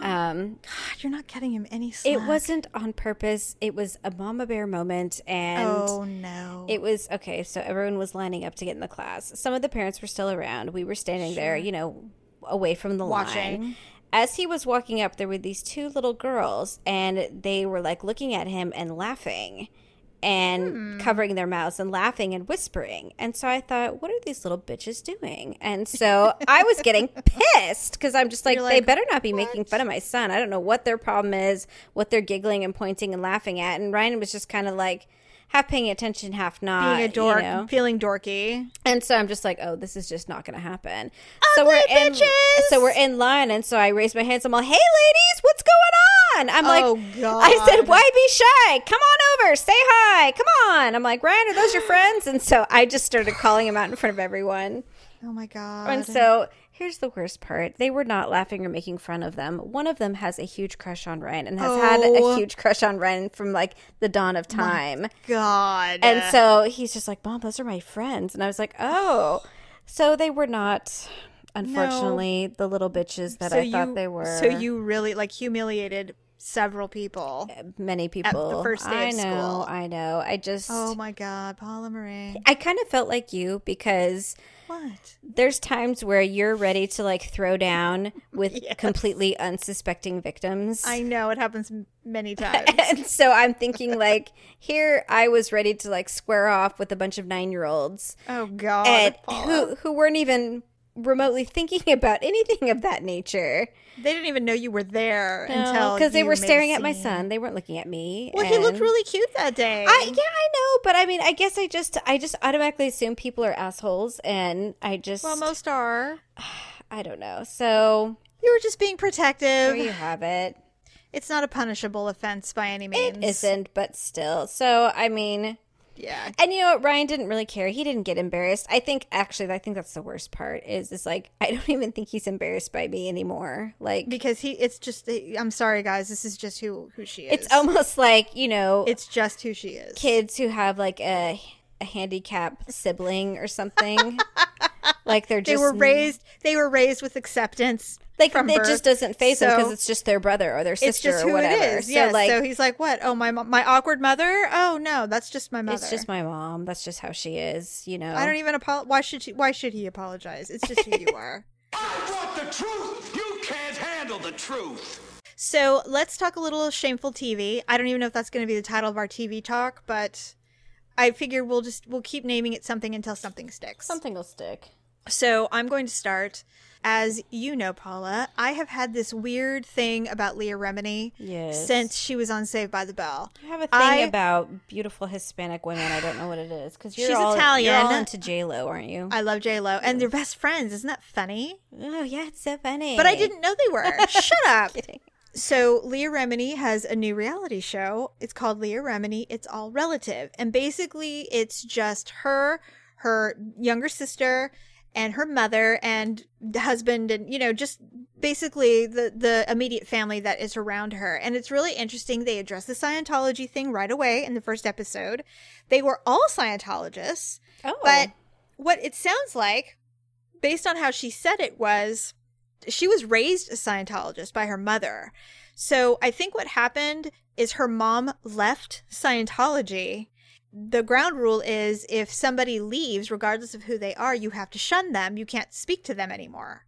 Um, God, you're not getting him any slack. it wasn't on purpose. It was a mama bear moment, and Oh no. It was okay. So everyone was lining up to get in the class. Some of the parents were still around. We were standing there, you know, away from the Watching. line. As he was walking up, there were these two little girls, and they were like looking at him and laughing and Hmm. covering their mouths and laughing and whispering. And so I thought, what are these little bitches doing? And so I was getting pissed because I'm just like, You're they better not be making fun of my son. I don't know what their problem is, what they're giggling and pointing and laughing at. And Ryan was just kind of like, half paying attention, half not. being a dork, you know? feeling dorky. And so I'm just like, oh, this is just not going to happen. Ugly so we're in, so we're in line, and so I raise my hands. I'm like, hey, ladies, what's going on? I'm like, Oh, I said, why be shy? Come on over, say hi, come on. I'm like, Ryan, are those your friends? And so I just started calling him out in front of everyone. Oh my god. And so here's the worst part: they were not laughing or making fun of them. One of them has a huge crush on Ryan and has had Oh. a huge crush on Ryan from like the dawn of time. God. And so he's just like, Mom, those are my friends. And I was like, Oh. So they were not, unfortunately, the little bitches that So I thought you- they were. So you really like humiliated several people. Uh, many people. the first day I of know, school. I know. I just. Oh my god, Paula Marie. I kind of felt like you because What? there's times where you're ready to like throw down with completely unsuspecting victims. I know it happens many times. and so I'm thinking like here I was ready to like square off with a bunch of 9-year-olds oh god. and Paula. who who weren't even remotely thinking about anything of that nature. They didn't even know you were there until because they were staring at my son. They weren't looking at me. Well, he looked really cute that day. I yeah, I know, but I mean, I guess I just I just automatically assume people are assholes, and I just well, most are. I don't know. So You were just being protective. there you have it. It's not a punishable offense by any means. It isn't, but still. So I mean, Yeah. and you know what? Ryan didn't really care. He didn't get embarrassed. I think actually, I think that's the worst part. Is is like I don't even think he's embarrassed by me anymore. Like Because he, it's just. I'm sorry, guys. This is just who who she is. it's almost like you know It's just who she is. kids who have like a a handicap sibling or something. like they're just They were raised. They were raised with acceptance. like from it birth. just doesn't phase them because it's just their brother or their sister It's just or who whatever. it is. So yes. like so he's like, "What? Oh, my my awkward mother? Oh no, that's just my mother. it's just my mom. That's just how she is. You know. I don't even apologize. Why should she? Why should he apologize? It's just who you are." I want the truth. You can't handle the truth. So let's talk a little shameful TV. I don't even know if that's going to be the title of our TV talk, but I figure we'll just we'll keep naming it something until something sticks. Something will stick. So I'm going to start. As you know, Paula, I have had this weird thing about Leah Remini Yes. since she was on Saved by the Bell. I have a thing I- about beautiful Hispanic women. I don't know what it is because you're She's all, Italian. You're all into J Lo, aren't you? I love J Lo, and they're best friends. Isn't that funny? oh yeah, it's so funny. But I didn't know they were. Shut up. Kidding. So Leah Remini has a new reality show. It's called Leah Remini. It's all relative, and basically, it's just her, her younger sister, and her mother and husband, and you know, just basically the the immediate family that is around her. And it's really interesting. They address the Scientology thing right away in the first episode. They were all Scientologists. Oh, But what it sounds like, based on how she said it, was she was raised a Scientologist by her mother. So I think what happened is her mom left Scientology. The ground rule is if somebody leaves, regardless of who they are, you have to shun them. You can't speak to them anymore.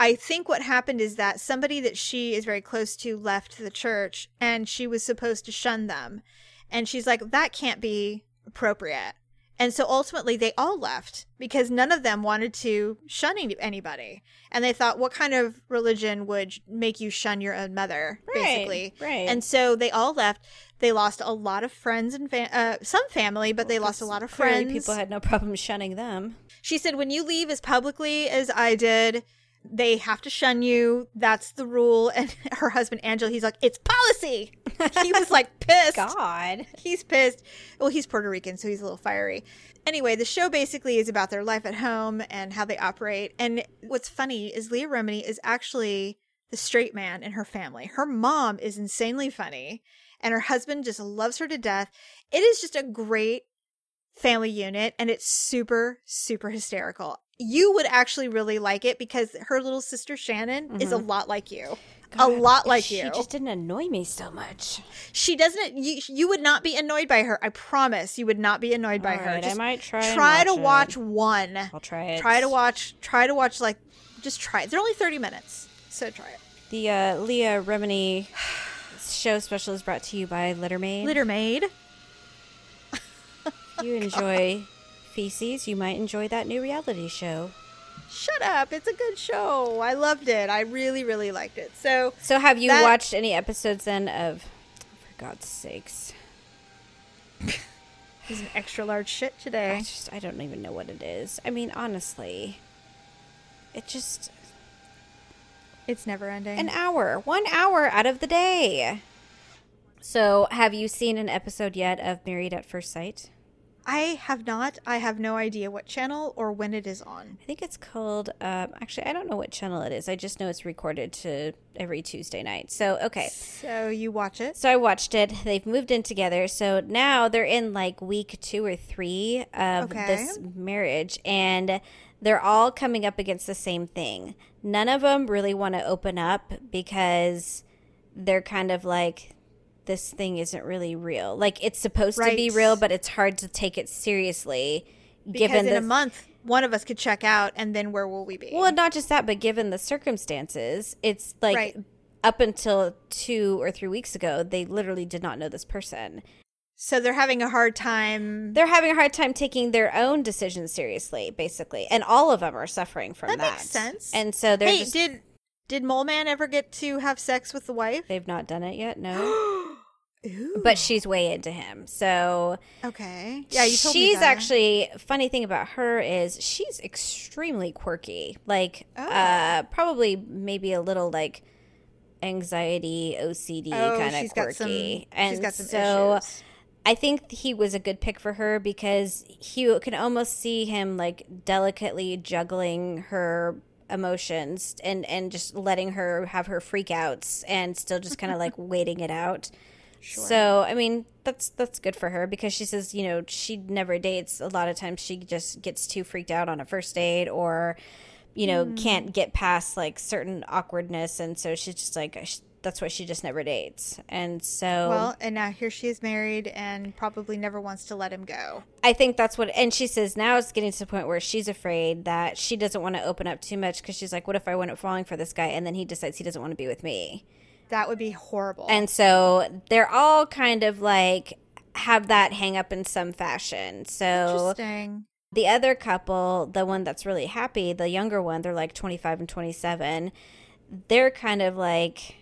I think what happened is that somebody that she is very close to left the church and she was supposed to shun them. And she's like, that can't be appropriate. And so ultimately they all left because none of them wanted to shun anybody. And they thought, what kind of religion would make you shun your own mother, Right, basically? right. And so they all left. They lost a lot of friends and fa- uh, some family, but they lost a lot of friends. people had no problem shunning them. She said, when you leave as publicly as I did, they have to shun you. That's the rule. And her husband, Angel, he's like, it's policy. He was like pissed. God. He's pissed. Well, he's Puerto Rican, so he's a little fiery. Anyway, the show basically is about their life at home and how they operate. And what's funny is Leah Remini is actually the straight man in her family. Her mom is insanely funny, and her husband just loves her to death. It is just a great family unit, and it's super, super hysterical. You would actually really like it because her little sister Shannon is a lot like you. a lot like Mm-hmm. she just didn't annoy me so much. She doesn't. You you would not be annoyed by her. I promise. You would not be annoyed by All her. right, I might try Try to watch it. one. I'll try it. Try to watch. Try to watch like. Just try it. They're only thirty minutes, so try it. The uh, Leah Remini show special is brought to you by Littermaid. Litter Maid. If you enjoy feces, you might enjoy that new reality show. Shut up! It's a good show. I loved it. I really, really liked it. So So, have you That- watched any episodes then of? For God's sakes, he's an extra large shit today. I just I don't even know what it is. I mean, honestly, it just It's never ending. an hour, one hour out of the day. So, have you seen an episode yet of Married at First Sight? I have not. I have no idea what channel or when it is on. I think it's called. Um, actually, I don't know what channel it is. I just know it's recorded to every Tuesday night. So, okay. So you watch it. So I watched it. They've moved in together. So now they're in like week two or three of Okay. this marriage, and they're all coming up against the same thing. None of them really want to open up because they're kind of like, this thing isn't really real. Like it's supposed to be real, but it's hard to take it seriously. Because given in the a month, one of us could check out, and then where will we be? well, not just that, but given the circumstances, it's like Right. up until two or three weeks ago, they literally did not know this person. So they're having a hard time. They're having a hard time taking their own decisions seriously, basically, and all of them are suffering from that. That makes sense. And so they're hey, just did did Mole Man ever get to have sex with the wife? they've not done it yet, no. But she's way into him, so okay. Yeah, you told me she's that. actually funny thing about her is she's extremely quirky, like Oh. uh, probably maybe a little like anxiety, OCD Oh, kind of she's got some- quirky, she's and got some so. issues. I think he was a good pick for her because he can almost see him like delicately juggling her emotions and and just letting her have her freakouts and still just kind of like waiting it out. Sure. So I mean, that's that's good for her because she says you know she never dates. A lot of times she just gets too freaked out on a first date or you know Hmm. can't get past like certain awkwardness, and so she's just like that's why she just never dates. And so Well, and now here she is married and probably never wants to let him go. I think that's what, and she says now it's getting to the point where she's afraid that she doesn't want to open up too much because she's like, what if I wind up falling for this guy and then he decides he doesn't want to be with me? That would be horrible. And so they're all kind of like have that hang up in some fashion. So Interesting. the other couple, the one that's really happy, the younger one, they're like 25 and 27. They're kind of like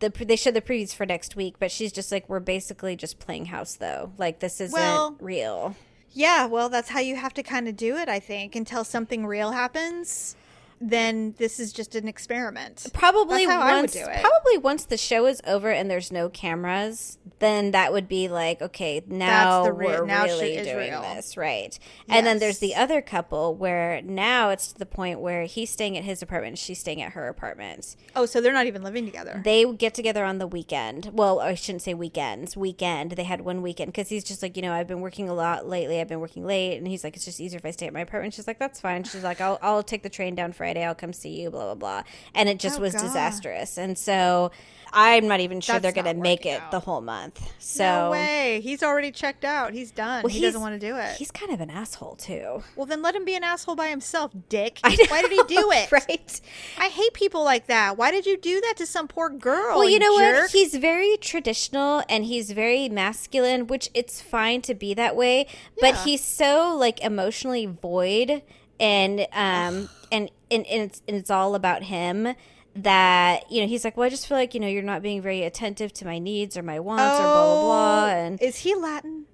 the they showed the previews for next week, but she's just like we're basically just playing house though. Like this isn't Well, real. Yeah, well, that's how you have to kind of do it, I think, until something real happens. Then this is just an experiment. Probably That's how I would once probably once the show is over and there's no cameras, then that would be like, okay, now That's the re- we're now really doing real. this, right? And then there's the other couple where now it's to the point where he's staying at his apartment, she's staying at her apartment. Oh, so they're not even living together. They get together on the weekend. Well, I shouldn't say weekends. Weekend. They had one weekend because he's just like, you know, I've been working a lot lately. I've been working late, and he's like, it's just easier if I stay at my apartment. She's like, that's fine. She's like, I'll I'll take the train down Friday. I'll come see you. Blah blah blah. And it just Oh, was God. disastrous. And so I'm not even sure That's they're going to make it out. the whole month. So no way. He's already checked out. He's done. Well, he doesn't want to do it. He's kind of an asshole too. Well, then let him be an asshole by himself, dick. Know, Why did he do it? right? I hate people like that. Why did you do that to some poor girl? Well, you know jerk? what? He's very traditional and he's very masculine, which it's fine to be that way. But he's so like emotionally void, and um, and and, and it's and it's all about him. That you know, he's like, well, I just feel like you know, you're not being very attentive to my needs or my wants or blah blah blah. Oh, And is he Latin?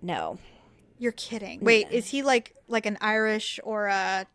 no, You're kidding. Wait, is he like like an Irish or a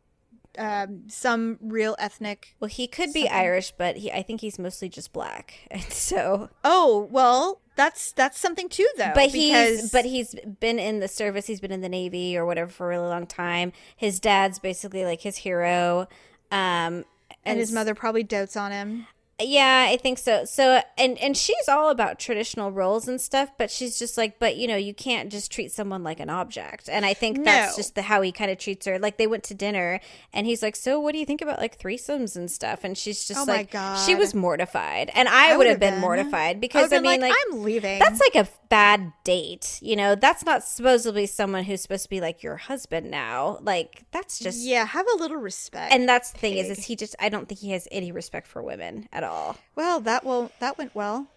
um, some real ethnic? well, he could be Irish, but he, I think he's mostly just black, and so Oh, well, that's that's something too, though. but because he's but he's been in the service he's been in the navy or whatever for a really long time his dad's basically like his hero um and his mother probably dotes on him. Yeah i think so. So and and she's all about traditional roles and stuff but she's just like but you know you can't just treat someone like an object. And i think that's just the how he kind of treats her. Like they went to dinner and he's like so what do you think about like threesomes and stuff? And she's just Oh my like she was mortified. And i, I would have been, been. mortified because i been mean like, I'm leaving. that's like a bad date you know that's not supposedly someone who's supposed to be like your husband now like that's just yeah, have a little respect. and that's the thing is, is he just i don't think he has any respect for women at all well, that will that went well.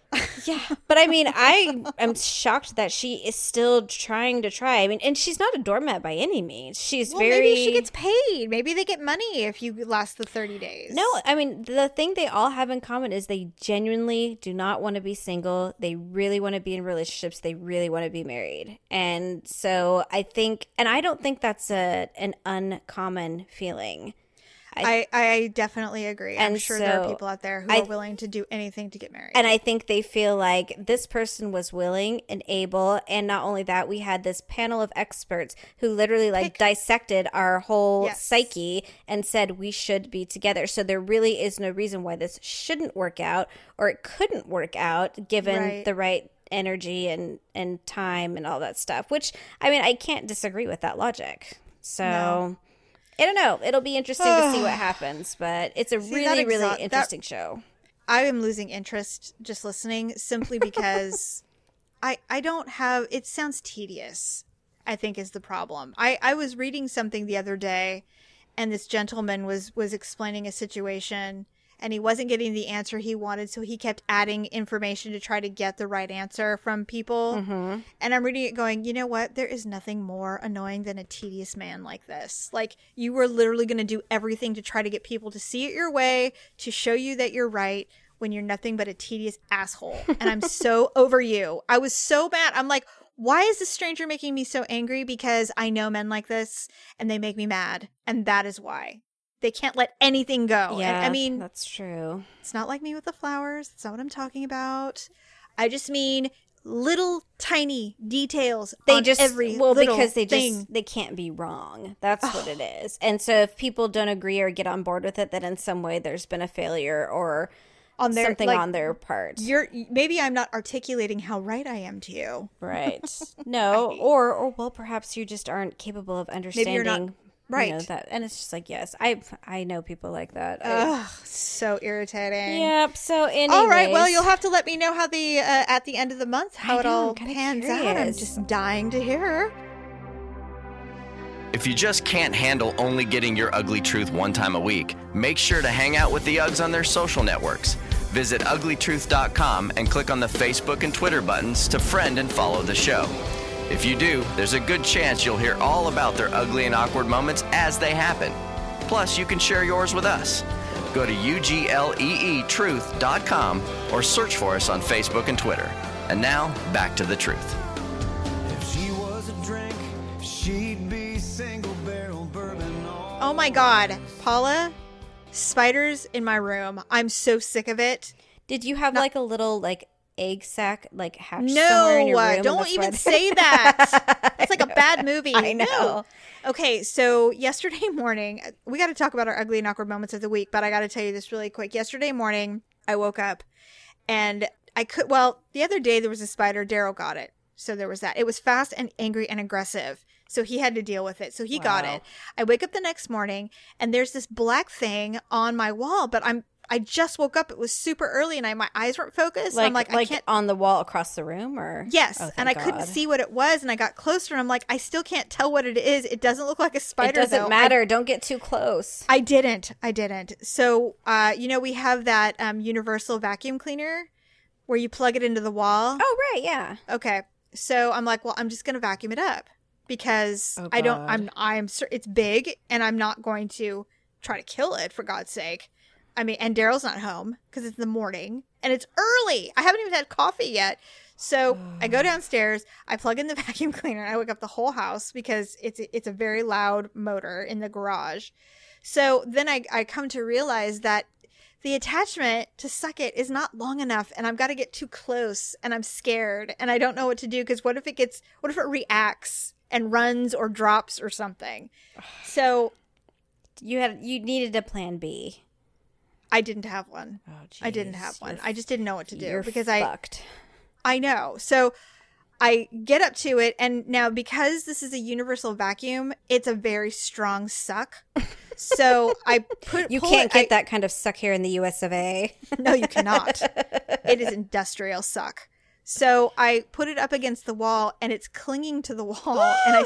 Yeah. But i mean i am shocked that she is still trying to try. I mean and she's not a doormat by any means. She's Well, very maybe she gets paid. Maybe they get money if you last the thirty days. no i mean the thing they all have in common is they genuinely do not want to be single. They really want to be in relationships. They really want to be married. And so i think and i don't think that's a an uncommon feeling I, I definitely agree. I'm sure there are people out there who I- are willing to do anything to get married. And I think they feel like this person was willing and able. And not only that, we had this panel of experts who literally like dissected our whole Yes. psyche and said we should be together. So there really is no reason why this shouldn't work out or it couldn't work out given Right. the right energy and and time and all that stuff. Which I mean, I can't disagree with that logic. So No. I don't know. It'll be interesting to see what happens, but it's a See, really, really exo- that- interesting show. I am losing interest just listening simply because I I don't have it sounds tedious. I think is the problem. I I was reading something the other day and this gentleman was was explaining a situation and he wasn't getting the answer he wanted so he kept adding information to try to get the right answer from people. Mm-hmm. And I'm reading it going, "You know what? There is nothing more annoying than a tedious man like this. Like you were literally going to do everything to try to get people to see it your way, to show you that you're right." When you're nothing but a tedious asshole. And I'm so over you. I was so mad. I'm like, why is this stranger making me so angry? Because I know men like this and they make me mad. And that is why. They can't let anything go. And, I mean, that's true. it's not like me with the flowers. That's not what I'm talking about. I just mean little tiny details. they on just every well because they thing. just they can't be wrong that's what it is and so if people don't agree or get on board with it then in some way there's been a failure or on their something like, on their part. You're maybe I'm not articulating how right I am to you. Right. No, or or well, perhaps you just aren't capable of understanding. You're You know, right. that, and it's just like yes, I I know people like that. I- so irritating. Yep. So anyways, All right. Well, you'll have to let me know how the uh, at the end of the month how I it know, all I'm kinda pans out. I'm just dying to hear. Her. If you just can't handle only getting your ugly truth one time a week, make sure to hang out with the Uggs on their social networks. Visit uglytruth.com and click on the Facebook and Twitter buttons to friend and follow the show. If you do, there's a good chance you'll hear all about their ugly and awkward moments as they happen. Plus, you can share yours with us. Go to ugleetruth.com or search for us on Facebook and Twitter. And now, back to the truth. If she was a drink, she'd be single barrel bourbon. Oh my god, Paula, spiders in my room. I'm so sick of it. did you have like a little like egg sack like hatched somewhere in No, your uh, room? and don't even say that. it's like a bad movie. I No. know. Okay, so yesterday morning, we got to talk about our ugly and awkward moments of the week, but I got to tell you this really quick. Yesterday morning, I woke up and I could, well, the other day there was a spider. Daryl got it. So there was that. It was fast and angry and aggressive. So he had to deal with it. So he got it. I wake up the next morning and there's this black thing on my wall, but I'm, I just woke up. It was super early and I, my eyes weren't focused. Like I'm like, like, I can't. on the wall across the room or Yes, Oh, and I couldn't see what it was, and I got closer, and I'm like, I still can't tell what it is. It doesn't look like a spider. It doesn't though. I- matter. Don't get too close. I, didn't. I didn't. So, uh, you know, we have that um, universal vacuum cleaner where you plug it into the wall. Oh right, yeah. Okay, so I'm like, well, I'm just gonna vacuum it up because Oh, I don't. I'm. I'm. It's big, and I'm not going to try to kill it for God's sake. I mean, and Daryl's not home because it's the morning and it's early. I haven't even had coffee yet. So I go downstairs, I plug in the vacuum cleaner, and I wake up the whole house because it's it's a very loud motor in the garage. So then I, I come to realize that the attachment to suck it is not long enough and I've got to get too close and I'm scared and I don't know what to do because what if it gets what if it reacts and runs or drops or something. So You had you needed a plan B. I didn't have one. Oh, I didn't have one. You're- I just didn't know what to do you're because I fucked. I know. So I get up to it, and now because this is a universal vacuum, it's a very strong suck. So I put You can't it- get I- that kind of suck here in the US of A. No, you cannot. it is industrial suck. So I put it up against the wall, and it's clinging to the wall, and I,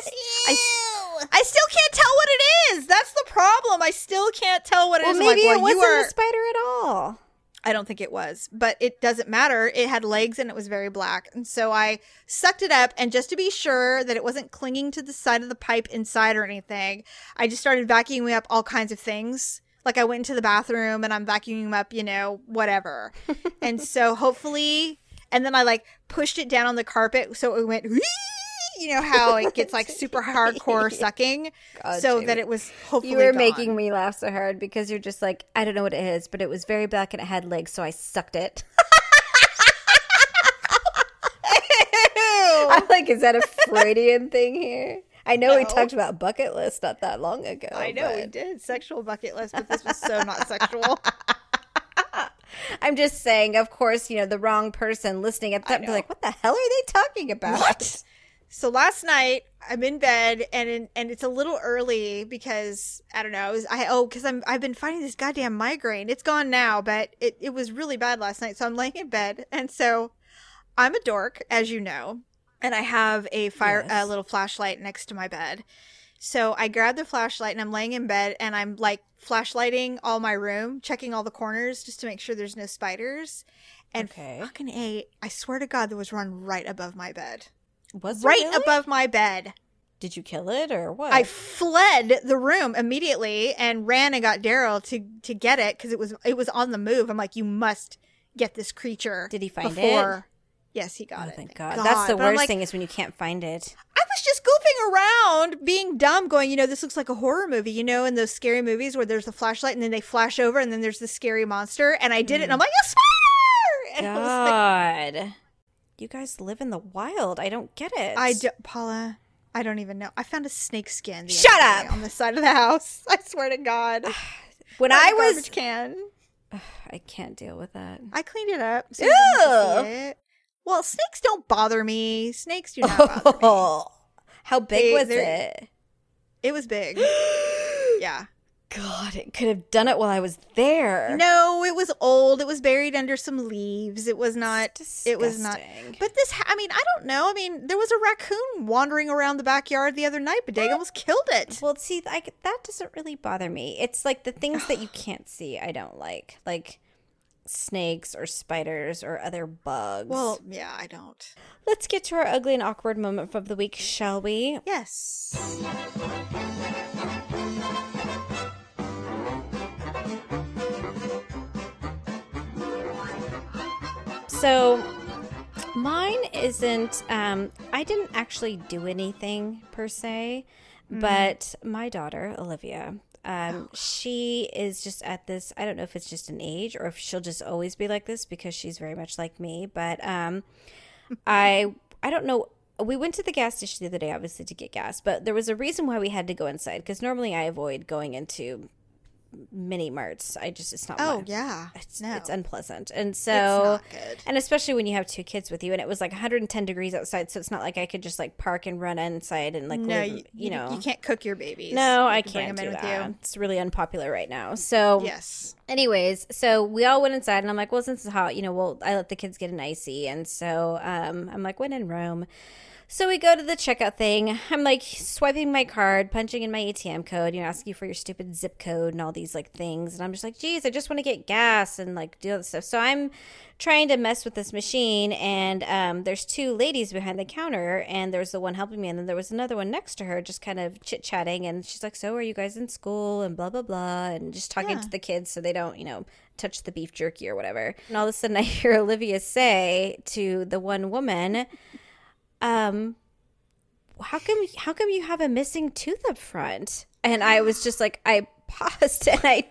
I, I still can't tell what it is. That's the problem. I still can't tell what it well, is. Maybe like, it well, you wasn't are- a spider at all. I don't think it was, but it doesn't matter. It had legs and it was very black. And so I sucked it up. And just to be sure that it wasn't clinging to the side of the pipe inside or anything, I just started vacuuming up all kinds of things. Like I went into the bathroom and I'm vacuuming up, you know, whatever. and so hopefully, and then I like pushed it down on the carpet so it went, you know, how it gets like super hardcore sucking. God, so Jamie. that it was hopefully You were gone. making me laugh so hard because you're just like, I don't know what it is, but it was very black and it had legs, so I sucked it. I'm like, is that a Freudian thing here? I know we talked about bucket list not that long ago. I know we did sexual bucket list, but this was so not sexual. I'm just saying, of course, you know, the wrong person listening at that be like, what the hell are they talking about? What? So last night I'm in bed and in, and it's a little early because I don't know. Was, I oh because I'm I've been fighting this goddamn migraine. It's gone now, but it it was really bad last night. So I'm laying in bed and so I'm a dork, as you know, and I have a fire a little flashlight next to my bed. So I grab the flashlight and I'm laying in bed and I'm like flashlighting all my room, checking all the corners just to make sure there's no spiders. And Okay. fucking a, I swear to God, there was one right above my bed Was right really? above my bed. Did you kill it or what? I fled the room immediately and ran and got Daryl to to get it because it was it was on the move. I'm like, you must get this creature. Did he find it? before. Yes, he got oh, it. thank God. That's the But worst like, thing is when you can't find it. I was just goofing around, being dumb, going, you know, this looks like a horror movie. You know, in those scary movies where there's a flashlight and then they flash over and then there's the scary monster. And I did it, and I'm mm. like, a spider! And I was like, God. You guys live in the wild. I don't get it. I do, Paula. I don't even know. I found a snake skin. The Shut other day up! on the side of the house. I swear to God. when I was can. I can't deal with that. I cleaned it up. So you didn't have to Ew. it. Well, snakes don't bother me. Snakes do not bother me. How big They- was it? It was big. yeah. God, it could have done it while I was there. No, it was old. It was buried under some leaves. It was not. It was not. But this, ha- I mean, I don't know. I mean, there was a raccoon wandering around the backyard the other night, but Dag almost killed it. Well, see, like that doesn't really bother me. It's like the things that you can't see. I don't like, like snakes or spiders or other bugs. Well, yeah, I don't. let's get to our ugly and awkward moment of the week, shall we? Yes. So mine isn't um I didn't actually do anything per se, but my daughter, Olivia, um she is just at this I don't know if it's just an age or if she'll just always be like this because she's very much like me, but um I I don't know we went to the gas station the other day obviously to get gas, but there was a reason why we had to go inside because normally I avoid going into mini marts. I just it's not Oh my- yeah. it's, no. it's unpleasant. And so, and especially when you have two kids with you, and it was like 110 degrees outside, so it's not like I could just like park and run inside and like no, live, you, you, know. you can't cook your babies. no, You I can can't them do that. It's really unpopular right now. So. Yes. anyways, so we all went inside, and I'm like, well, since it's hot, you know, well, I let the kids get an icy, and so um, I'm like, when in Rome. So we go to the checkout thing. I'm like swiping my card, punching in my ATM code, you know, asking you for your stupid zip code and all these like things. And I'm just like, geez, I just want to get gas and like do all this stuff. So I'm trying to mess with this machine, and um, there's two ladies behind the counter, and there's the one helping me, and then there was another one next to her, just kind of chit chatting. And she's like, so are you guys in school? And blah, blah, blah. And just talking Yeah. to the kids so they don't, you know, touch the beef jerky or whatever. And all of a sudden, I hear Olivia say to the one woman, um, how come how come you have a missing tooth up front? And I was just like I paused and I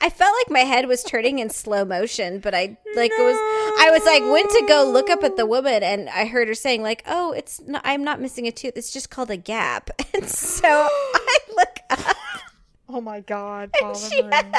I felt like my head was turning in slow motion, but I like it was I was like went to go look up at the woman and I heard her saying like, "Oh, it's not, I'm not missing a tooth. It's just called a gap." And so I look up Oh my God. and she had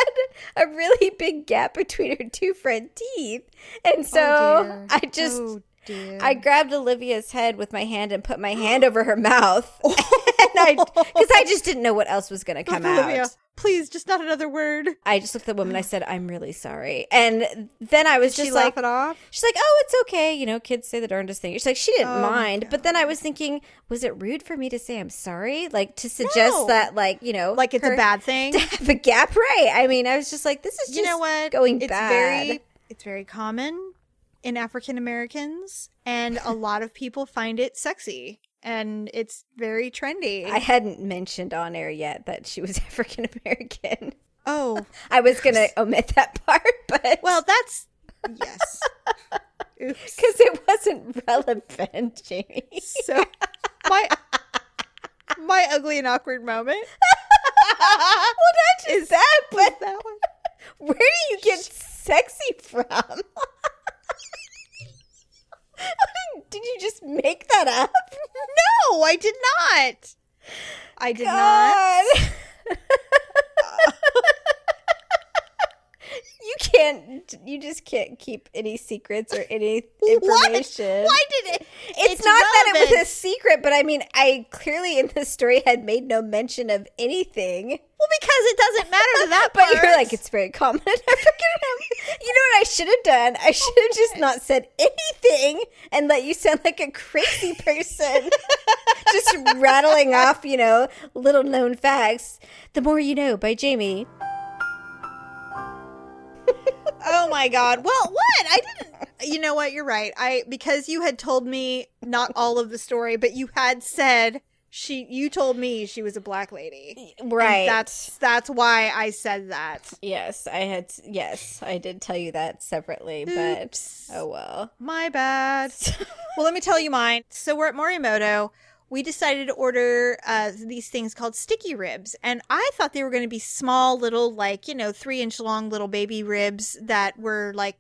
a really big gap between her two front teeth. And so dear. I just Oh, dear. I grabbed Olivia's head with my hand and put my hand over her mouth. and I cuz I just didn't know what else was going to come Olivia, out. please, just not another word. I just looked at the woman. I said, "I'm really sorry." And then I was Did just she like, laugh it off? She's like, "Oh, it's okay. You know, kids say the darndest thing." She's like, she didn't Oh mind, but then I was thinking, was it rude for me to say I'm sorry? Like to suggest No. that, like you know, Like it's a bad thing. to have a gap, right? I mean, I was just like, this is just you know what? going it's bad. very it's very common in African Americans, and a lot of people find it sexy, and it's very trendy. I hadn't mentioned on air yet that she was African American. oh, I was gonna omit that part, but well, that's yes. Because it wasn't relevant, Jamie. So my my ugly and awkward moment well, not just that, but that one. where do you get sexy from? Did you just make that up? No, I did not. I did not. You can't. You just can't keep any secrets or any What? information. Why did it? It's, not that it was a secret, but I mean, I clearly in the story had made no mention of anything. Well, because it doesn't matter to that But part. you're like, it's very common American. You know what I should have done? I oh should have just not said anything and let you sound like a crazy person. just rattling off, you know, little known facts. The More You Know by Jamie. Oh my god. Well, what? I didn't You know what? You're right. I because you had told me not all of the story, but you had said she you told me she was a black lady. And Right. that's that's why I said that. Yes, I had. Yes, I did tell you that separately, but oh well. My bad. well, let me tell you mine. So we're at Morimoto. We decided to order uh, these things called sticky ribs, and I thought they were going to be small, little, like you know, three inch long little baby ribs that were like,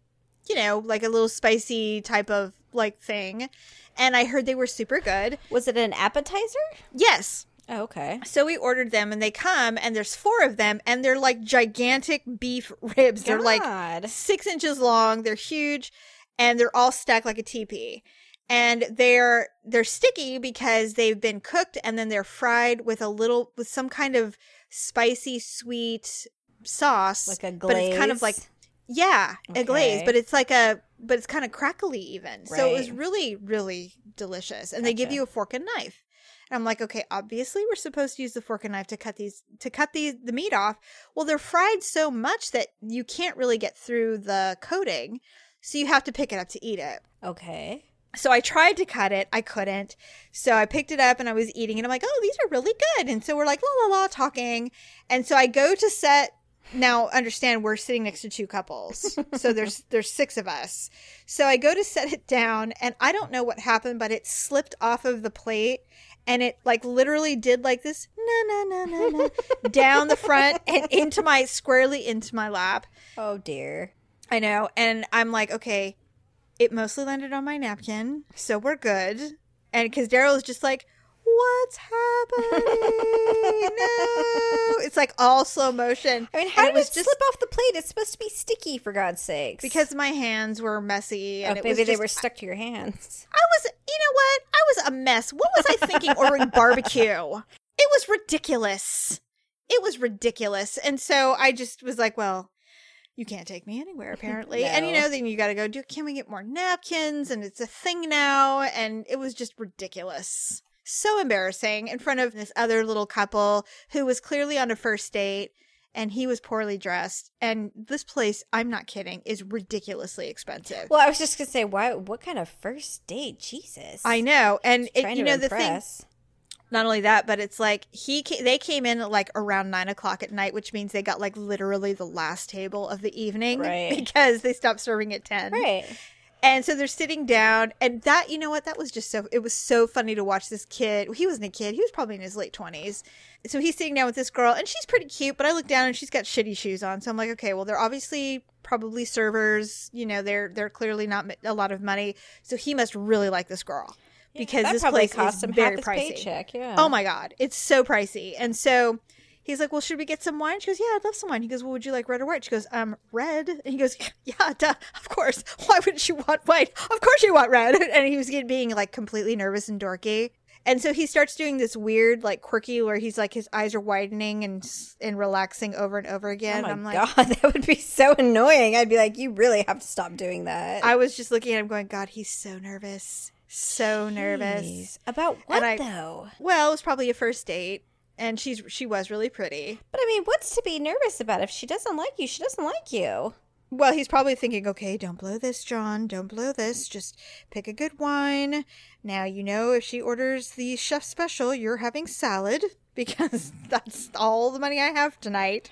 you know, like a little spicy type of like thing. And I heard they were super good. Was it an appetizer? Yes. Oh, okay. So we ordered them and they come and there's four of them and they're like gigantic beef ribs. They're like six inches long. They're huge and they're all stacked like a teepee. And they're they're sticky because they've been cooked and then they're fried with a little with some kind of spicy sweet sauce. Like a But it's kind of like glaze? yeah, a glaze, but it's like a but it's kind of crackly even. So it was really really delicious. And they give you a fork and knife. And I'm like, okay, obviously we're supposed to use the fork and knife to cut these to cut these the meat off. Well, they're fried so much that you can't really get through the coating. So you have to pick it up to eat it. Okay. So I tried to cut it, I couldn't. So I picked it up and I was eating it. I'm like, "Oh, these are really good." And so we're like la la la talking. And so I go to set now understand we're sitting next to two couples. so there's there's six of us. So I go to set it down and I don't know what happened, but it slipped off of the plate and it like literally did like this na na na na na down the front and into my squarely into my lap. Oh dear. I know. And I'm like, okay, it mostly landed on my napkin, so we're good. And because Daryl is just like, what's happening? no. It's like all slow motion. I mean, how did it, just slip off the plate? It's supposed to be sticky, for God's sakes. Because my hands were messy. oh, And it maybe was they were stuck to your hands. I was, you know what? I was a mess. What was I thinking ordering barbecue? It was ridiculous. It was ridiculous. And so I just was like, well, you can't take me anywhere apparently. And you know, then you got to go do can we get more napkins and it's a thing now and it was just ridiculous. So embarrassing in front of this other little couple who was clearly on a first date and he was poorly dressed and this place, I'm not kidding, is ridiculously expensive. Well, I was just gonna say, why? What kind of first date? Jesus. I know. And it, you know the thing impress. Not only that, but it's like he ca- they came in at like around nine o'clock at night, which means they got like literally the last table of the evening Right. because they stopped serving at ten. Right. And so they're sitting down, and that you know what that was just so it was so funny to watch this kid. He wasn't a kid; he was probably in his late twenties. So he's sitting down with this girl, and she's pretty cute. But I look down, and she's got shitty shoes on. So I'm like, okay, well, they're obviously probably servers. You know, they're they're clearly not a lot of money. So he must really like this girl because this place cost is very pricey. paycheck. Yeah. Oh my god, it's so pricey. And so he's like, "Well, should we get some wine?" She goes, "Yeah, I'd love some wine." He goes, "Well, would you like red or white?" She goes, "Um, red." And he goes, "Yeah, duh, of course. Why wouldn't you want white? Of course you want red." And he was getting being like completely nervous and dorky. And so he starts doing this weird, like quirky, where he's like his eyes are widening and and relaxing over and over again. Oh my I'm like, god, that would be so annoying. I'd be like, you really have to stop doing that. I was just looking at him, going, "God, he's so nervous, so nervous." About what I- though? Well, it was probably a first date, and she's she was really pretty. But I mean, what's to be nervous about? If she doesn't like you, she doesn't like you. Well, he's probably thinking, okay, don't blow this, John. Don't blow this. Just pick a good wine. Now, you know, if she orders the chef special, you're having salad because that's all the money I have tonight.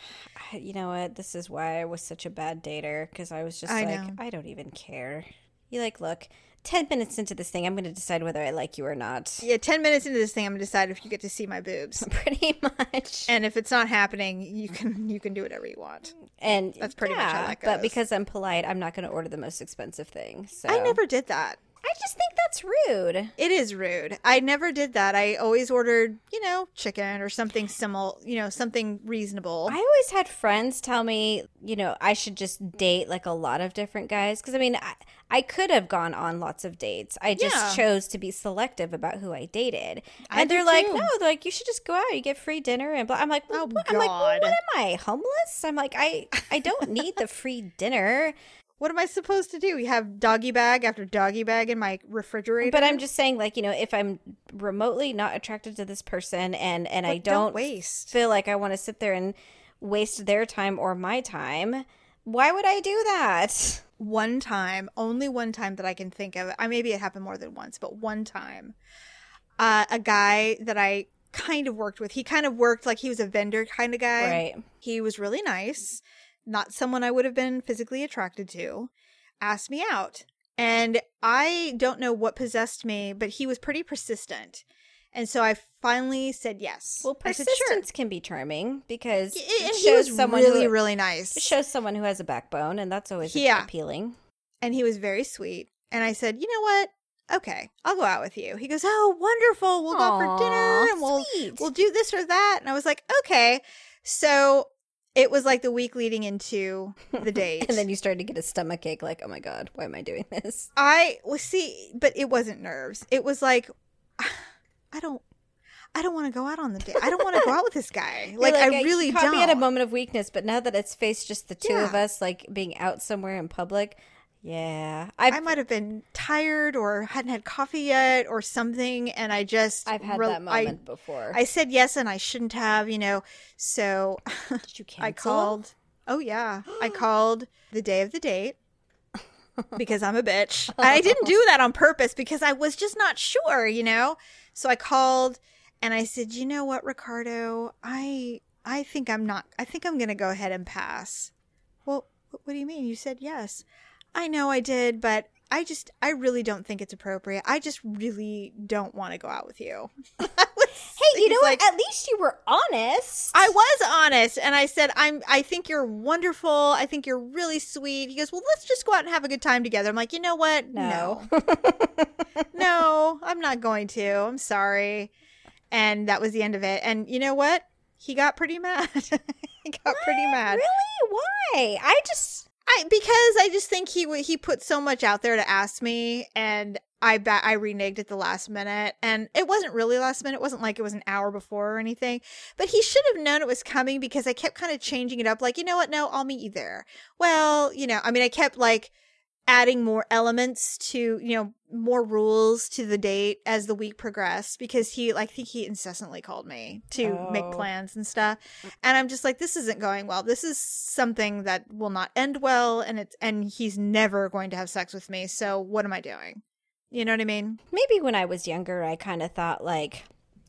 You know what? This is why I was such a bad dater because I was just I like, know. I don't even care. You like, look, 10 minutes into this thing, I'm going to decide whether I like you or not. Yeah, 10 minutes into this thing, I'm going to decide if you get to see my boobs. Pretty much. And if it's not happening, you can you can do whatever you want. And That's pretty much how yeah, that But because I'm polite, I'm not going to order the most expensive thing. So I never did that. I just think that's rude. It is rude. I never did that. I always ordered, you know, chicken or something similar, you know, something reasonable. I always had friends tell me, you know, I should just date like a lot of different guys. Because I mean, I, I could have gone on lots of dates. I just Yeah. chose to be selective about who I dated. I And they're like, too. no, they're like, you should just go out. You get free dinner and blah. I'm like, well, Oh, what? I'm like, well, what am I homeless? I'm like, I I don't need the free dinner. What am I supposed to do? You have doggy bag after doggy bag in my refrigerator? But I'm just saying, like, you know, if I'm remotely not attracted to this person and and I don't don't waste. feel like I want to sit there and waste their time or my time, why would I do that? one time, only one time that I can think of. I maybe it happened more than once, but one time, uh, a guy that I kind of worked with. He kind of worked like he was a vendor kind of guy. Right. He was really nice, not someone I would have been physically attracted to. Asked me out, and I don't know what possessed me, but he was pretty persistent, and so I finally said yes. Well, I said, persistence can be charming because Sure. it he shows someone really, who, really nice. it shows someone who has a backbone, and that's always Yeah. appealing. and he was very sweet. And I said, you know what? okay, I'll go out with you. He goes, oh, wonderful. We'll go out for dinner and we'll sweet. we'll do this or that. And I was like, okay. So it was like the week leading into the date. And then you started to get a stomach ache, like, oh my god, why am I doing this? I was see, but it wasn't nerves. It was like, I don't, I don't want to go out on the date. I don't want to go out with this guy. You're Like, I "Uh, really caught don't. me at a moment of weakness, but now that it's faced just the two of us, like being out somewhere in public, yeah, I've I might have been tired or hadn't had coffee yet or something, and I just I've had re- that I- moment before. I said yes, and I shouldn't have, you know. So Did you cancel? I called. Oh yeah, I called the day of the date because I'm a bitch. I didn't do that on purpose because I was just not sure, you know. So I called and I said, "You know what, Ricardo? I I think I'm not. I think I'm going to go ahead and pass." Well, what do you mean? You said yes. I know I did, but I just I really don't think it's appropriate. I just really don't want to go out with you. Hey, you know what? At least you were honest. I was honest and I said, I'm I think you're wonderful. I think you're really sweet. He goes, Well, let's just go out and have a good time together. I'm like, you know what? no. No, I'm not going to. I'm sorry. And that was the end of it. And you know what? He got pretty mad. he got pretty mad. Really? Why? I just I because I just think he he put so much out there to ask me, and I bet I reneged at the last minute, and it wasn't really last minute. It wasn't like it was an hour before or anything. But he should have known it was coming because I kept kind of changing it up. Like you know what? No, I'll meet you there. Well, you know, I mean, I kept like adding more elements to you know more rules to the date as the week progressed because he like, I think he incessantly called me to make Oh. plans and stuff. Mm. And I'm just like this isn't going well. This is something that will not end well and it's and he's never going to have sex with me so what am I doing? You know what I mean? Maybe when I was younger, I kind of thought like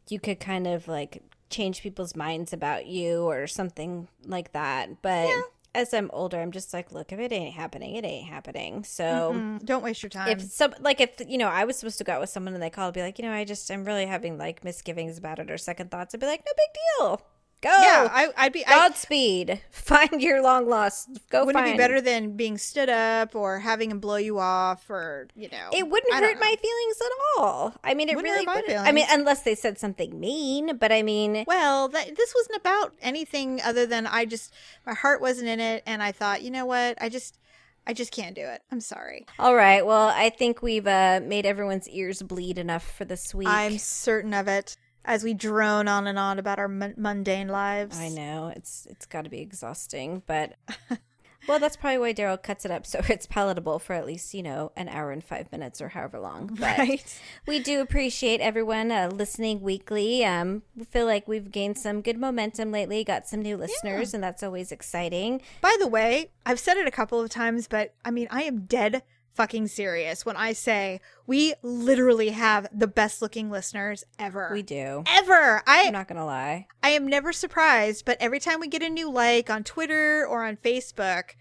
you could kind of like change people's minds about you or something like that. But as I'm older, I'm just like, look, if it ain't happening, it ain't happening. So. Mm, don't waste your time If some like if you know I was supposed to go out with someone and they called, be like, you know, I just I'm really having like misgivings about it or second thoughts. I'd be like, no big deal, go. yeah I, I'd be I, Godspeed. Find your long lost. Go wouldn't find. it be better than being stood up or having him blow you off or you know It wouldn't I hurt my feelings at all. I mean, it Wouldn't really. hurt I mean, unless they said something mean. But I mean, Well, that, this wasn't about anything other than I just my heart wasn't in it, and I thought, you know what, I just I just can't do it. I'm sorry. all right. Well, I think we've uh, made everyone's ears bleed enough for this week. I'm certain of it. As we drone on and on about our mun- mundane lives. I know it's it's got to be exhausting, but well, that's probably why Daryl cuts it up so it's palatable for at least you know an hour and five minutes or however long. But Right. we do appreciate everyone uh, listening weekly. Um, we feel like we've gained some good momentum lately, got some new listeners, and that's always exciting. By the way, I've said it a couple of times, but I mean, I am dead fucking serious when I say we literally have the best looking listeners ever. We do. Ever. I I'm not gonna lie. I am never surprised, but every time we get a new like on Twitter or on Facebook,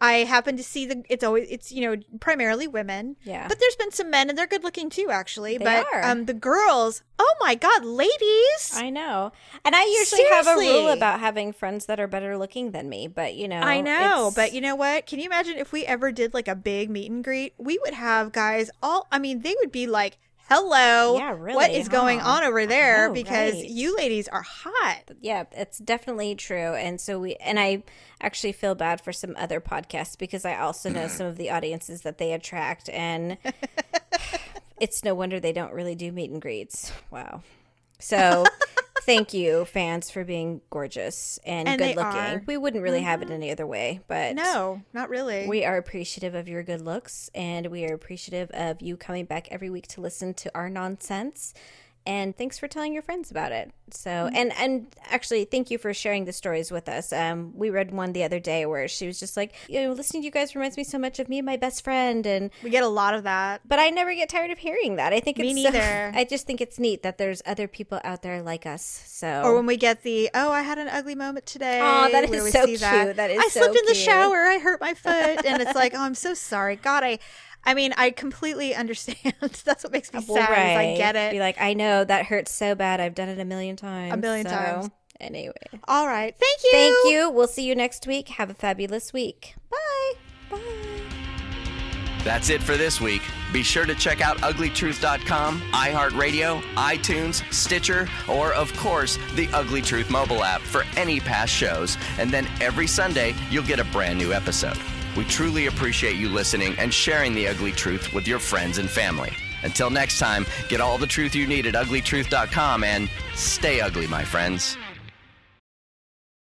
I happen to see the it's always it's you know primarily women. Yeah. But there's been some men and they're good looking too actually. They but are. um the girls, oh my god, ladies. I know. And I usually have a rule about having friends that are better looking than me, but you know. I know, it's- but you know what? Can you imagine if we ever did like a big meet and greet? We would have guys all I mean, they would be like, "Hello. Yeah, really, What is going on over there?" know, because right. you ladies are hot. yeah, it's definitely true. And so we, and I actually feel bad for some other podcasts because I also know some of the audiences that they attract. And it's no wonder they don't really do meet and greets. Wow. So thank you, fans, for being gorgeous and, And good looking. are. We wouldn't really have it mm-hmm. any other way, but No, not really. We are appreciative of your good looks and we are appreciative of you coming back every week to listen to our nonsense. And thanks for telling your friends about it. So, and and actually, thank you for sharing the stories with us. Um, we read one the other day where she was just like, you know, listening to you guys reminds me so much of me and my best friend, and we get a lot of that. but I never get tired of hearing that. I think Me it's so- neither. I just think it's neat that there's other people out there like us. So, Or when we get the oh, I had an ugly moment today. Aw, that is so cute. That is I so slipped in the shower. I hurt my foot, and it's like, oh, I'm so sorry. God, I, I mean, I completely understand. That's what makes me Well, sad. is I get it. Be like, I know that hurts so bad. I've done it a million times. A million So, times. Anyway. All right, thank you. Thank you. We'll see you next week. Have a fabulous week. Bye. Bye. That's it for this week. Be sure to check out uglytruth.com, iHeartRadio, iTunes, Stitcher, or, of course, the Ugly Truth mobile app for any past shows. And then every Sunday, you'll get a brand new episode. We truly appreciate you listening and sharing the ugly truth with your friends and family. Until next time, get all the truth you need at uglytruth.com and stay ugly, my friends.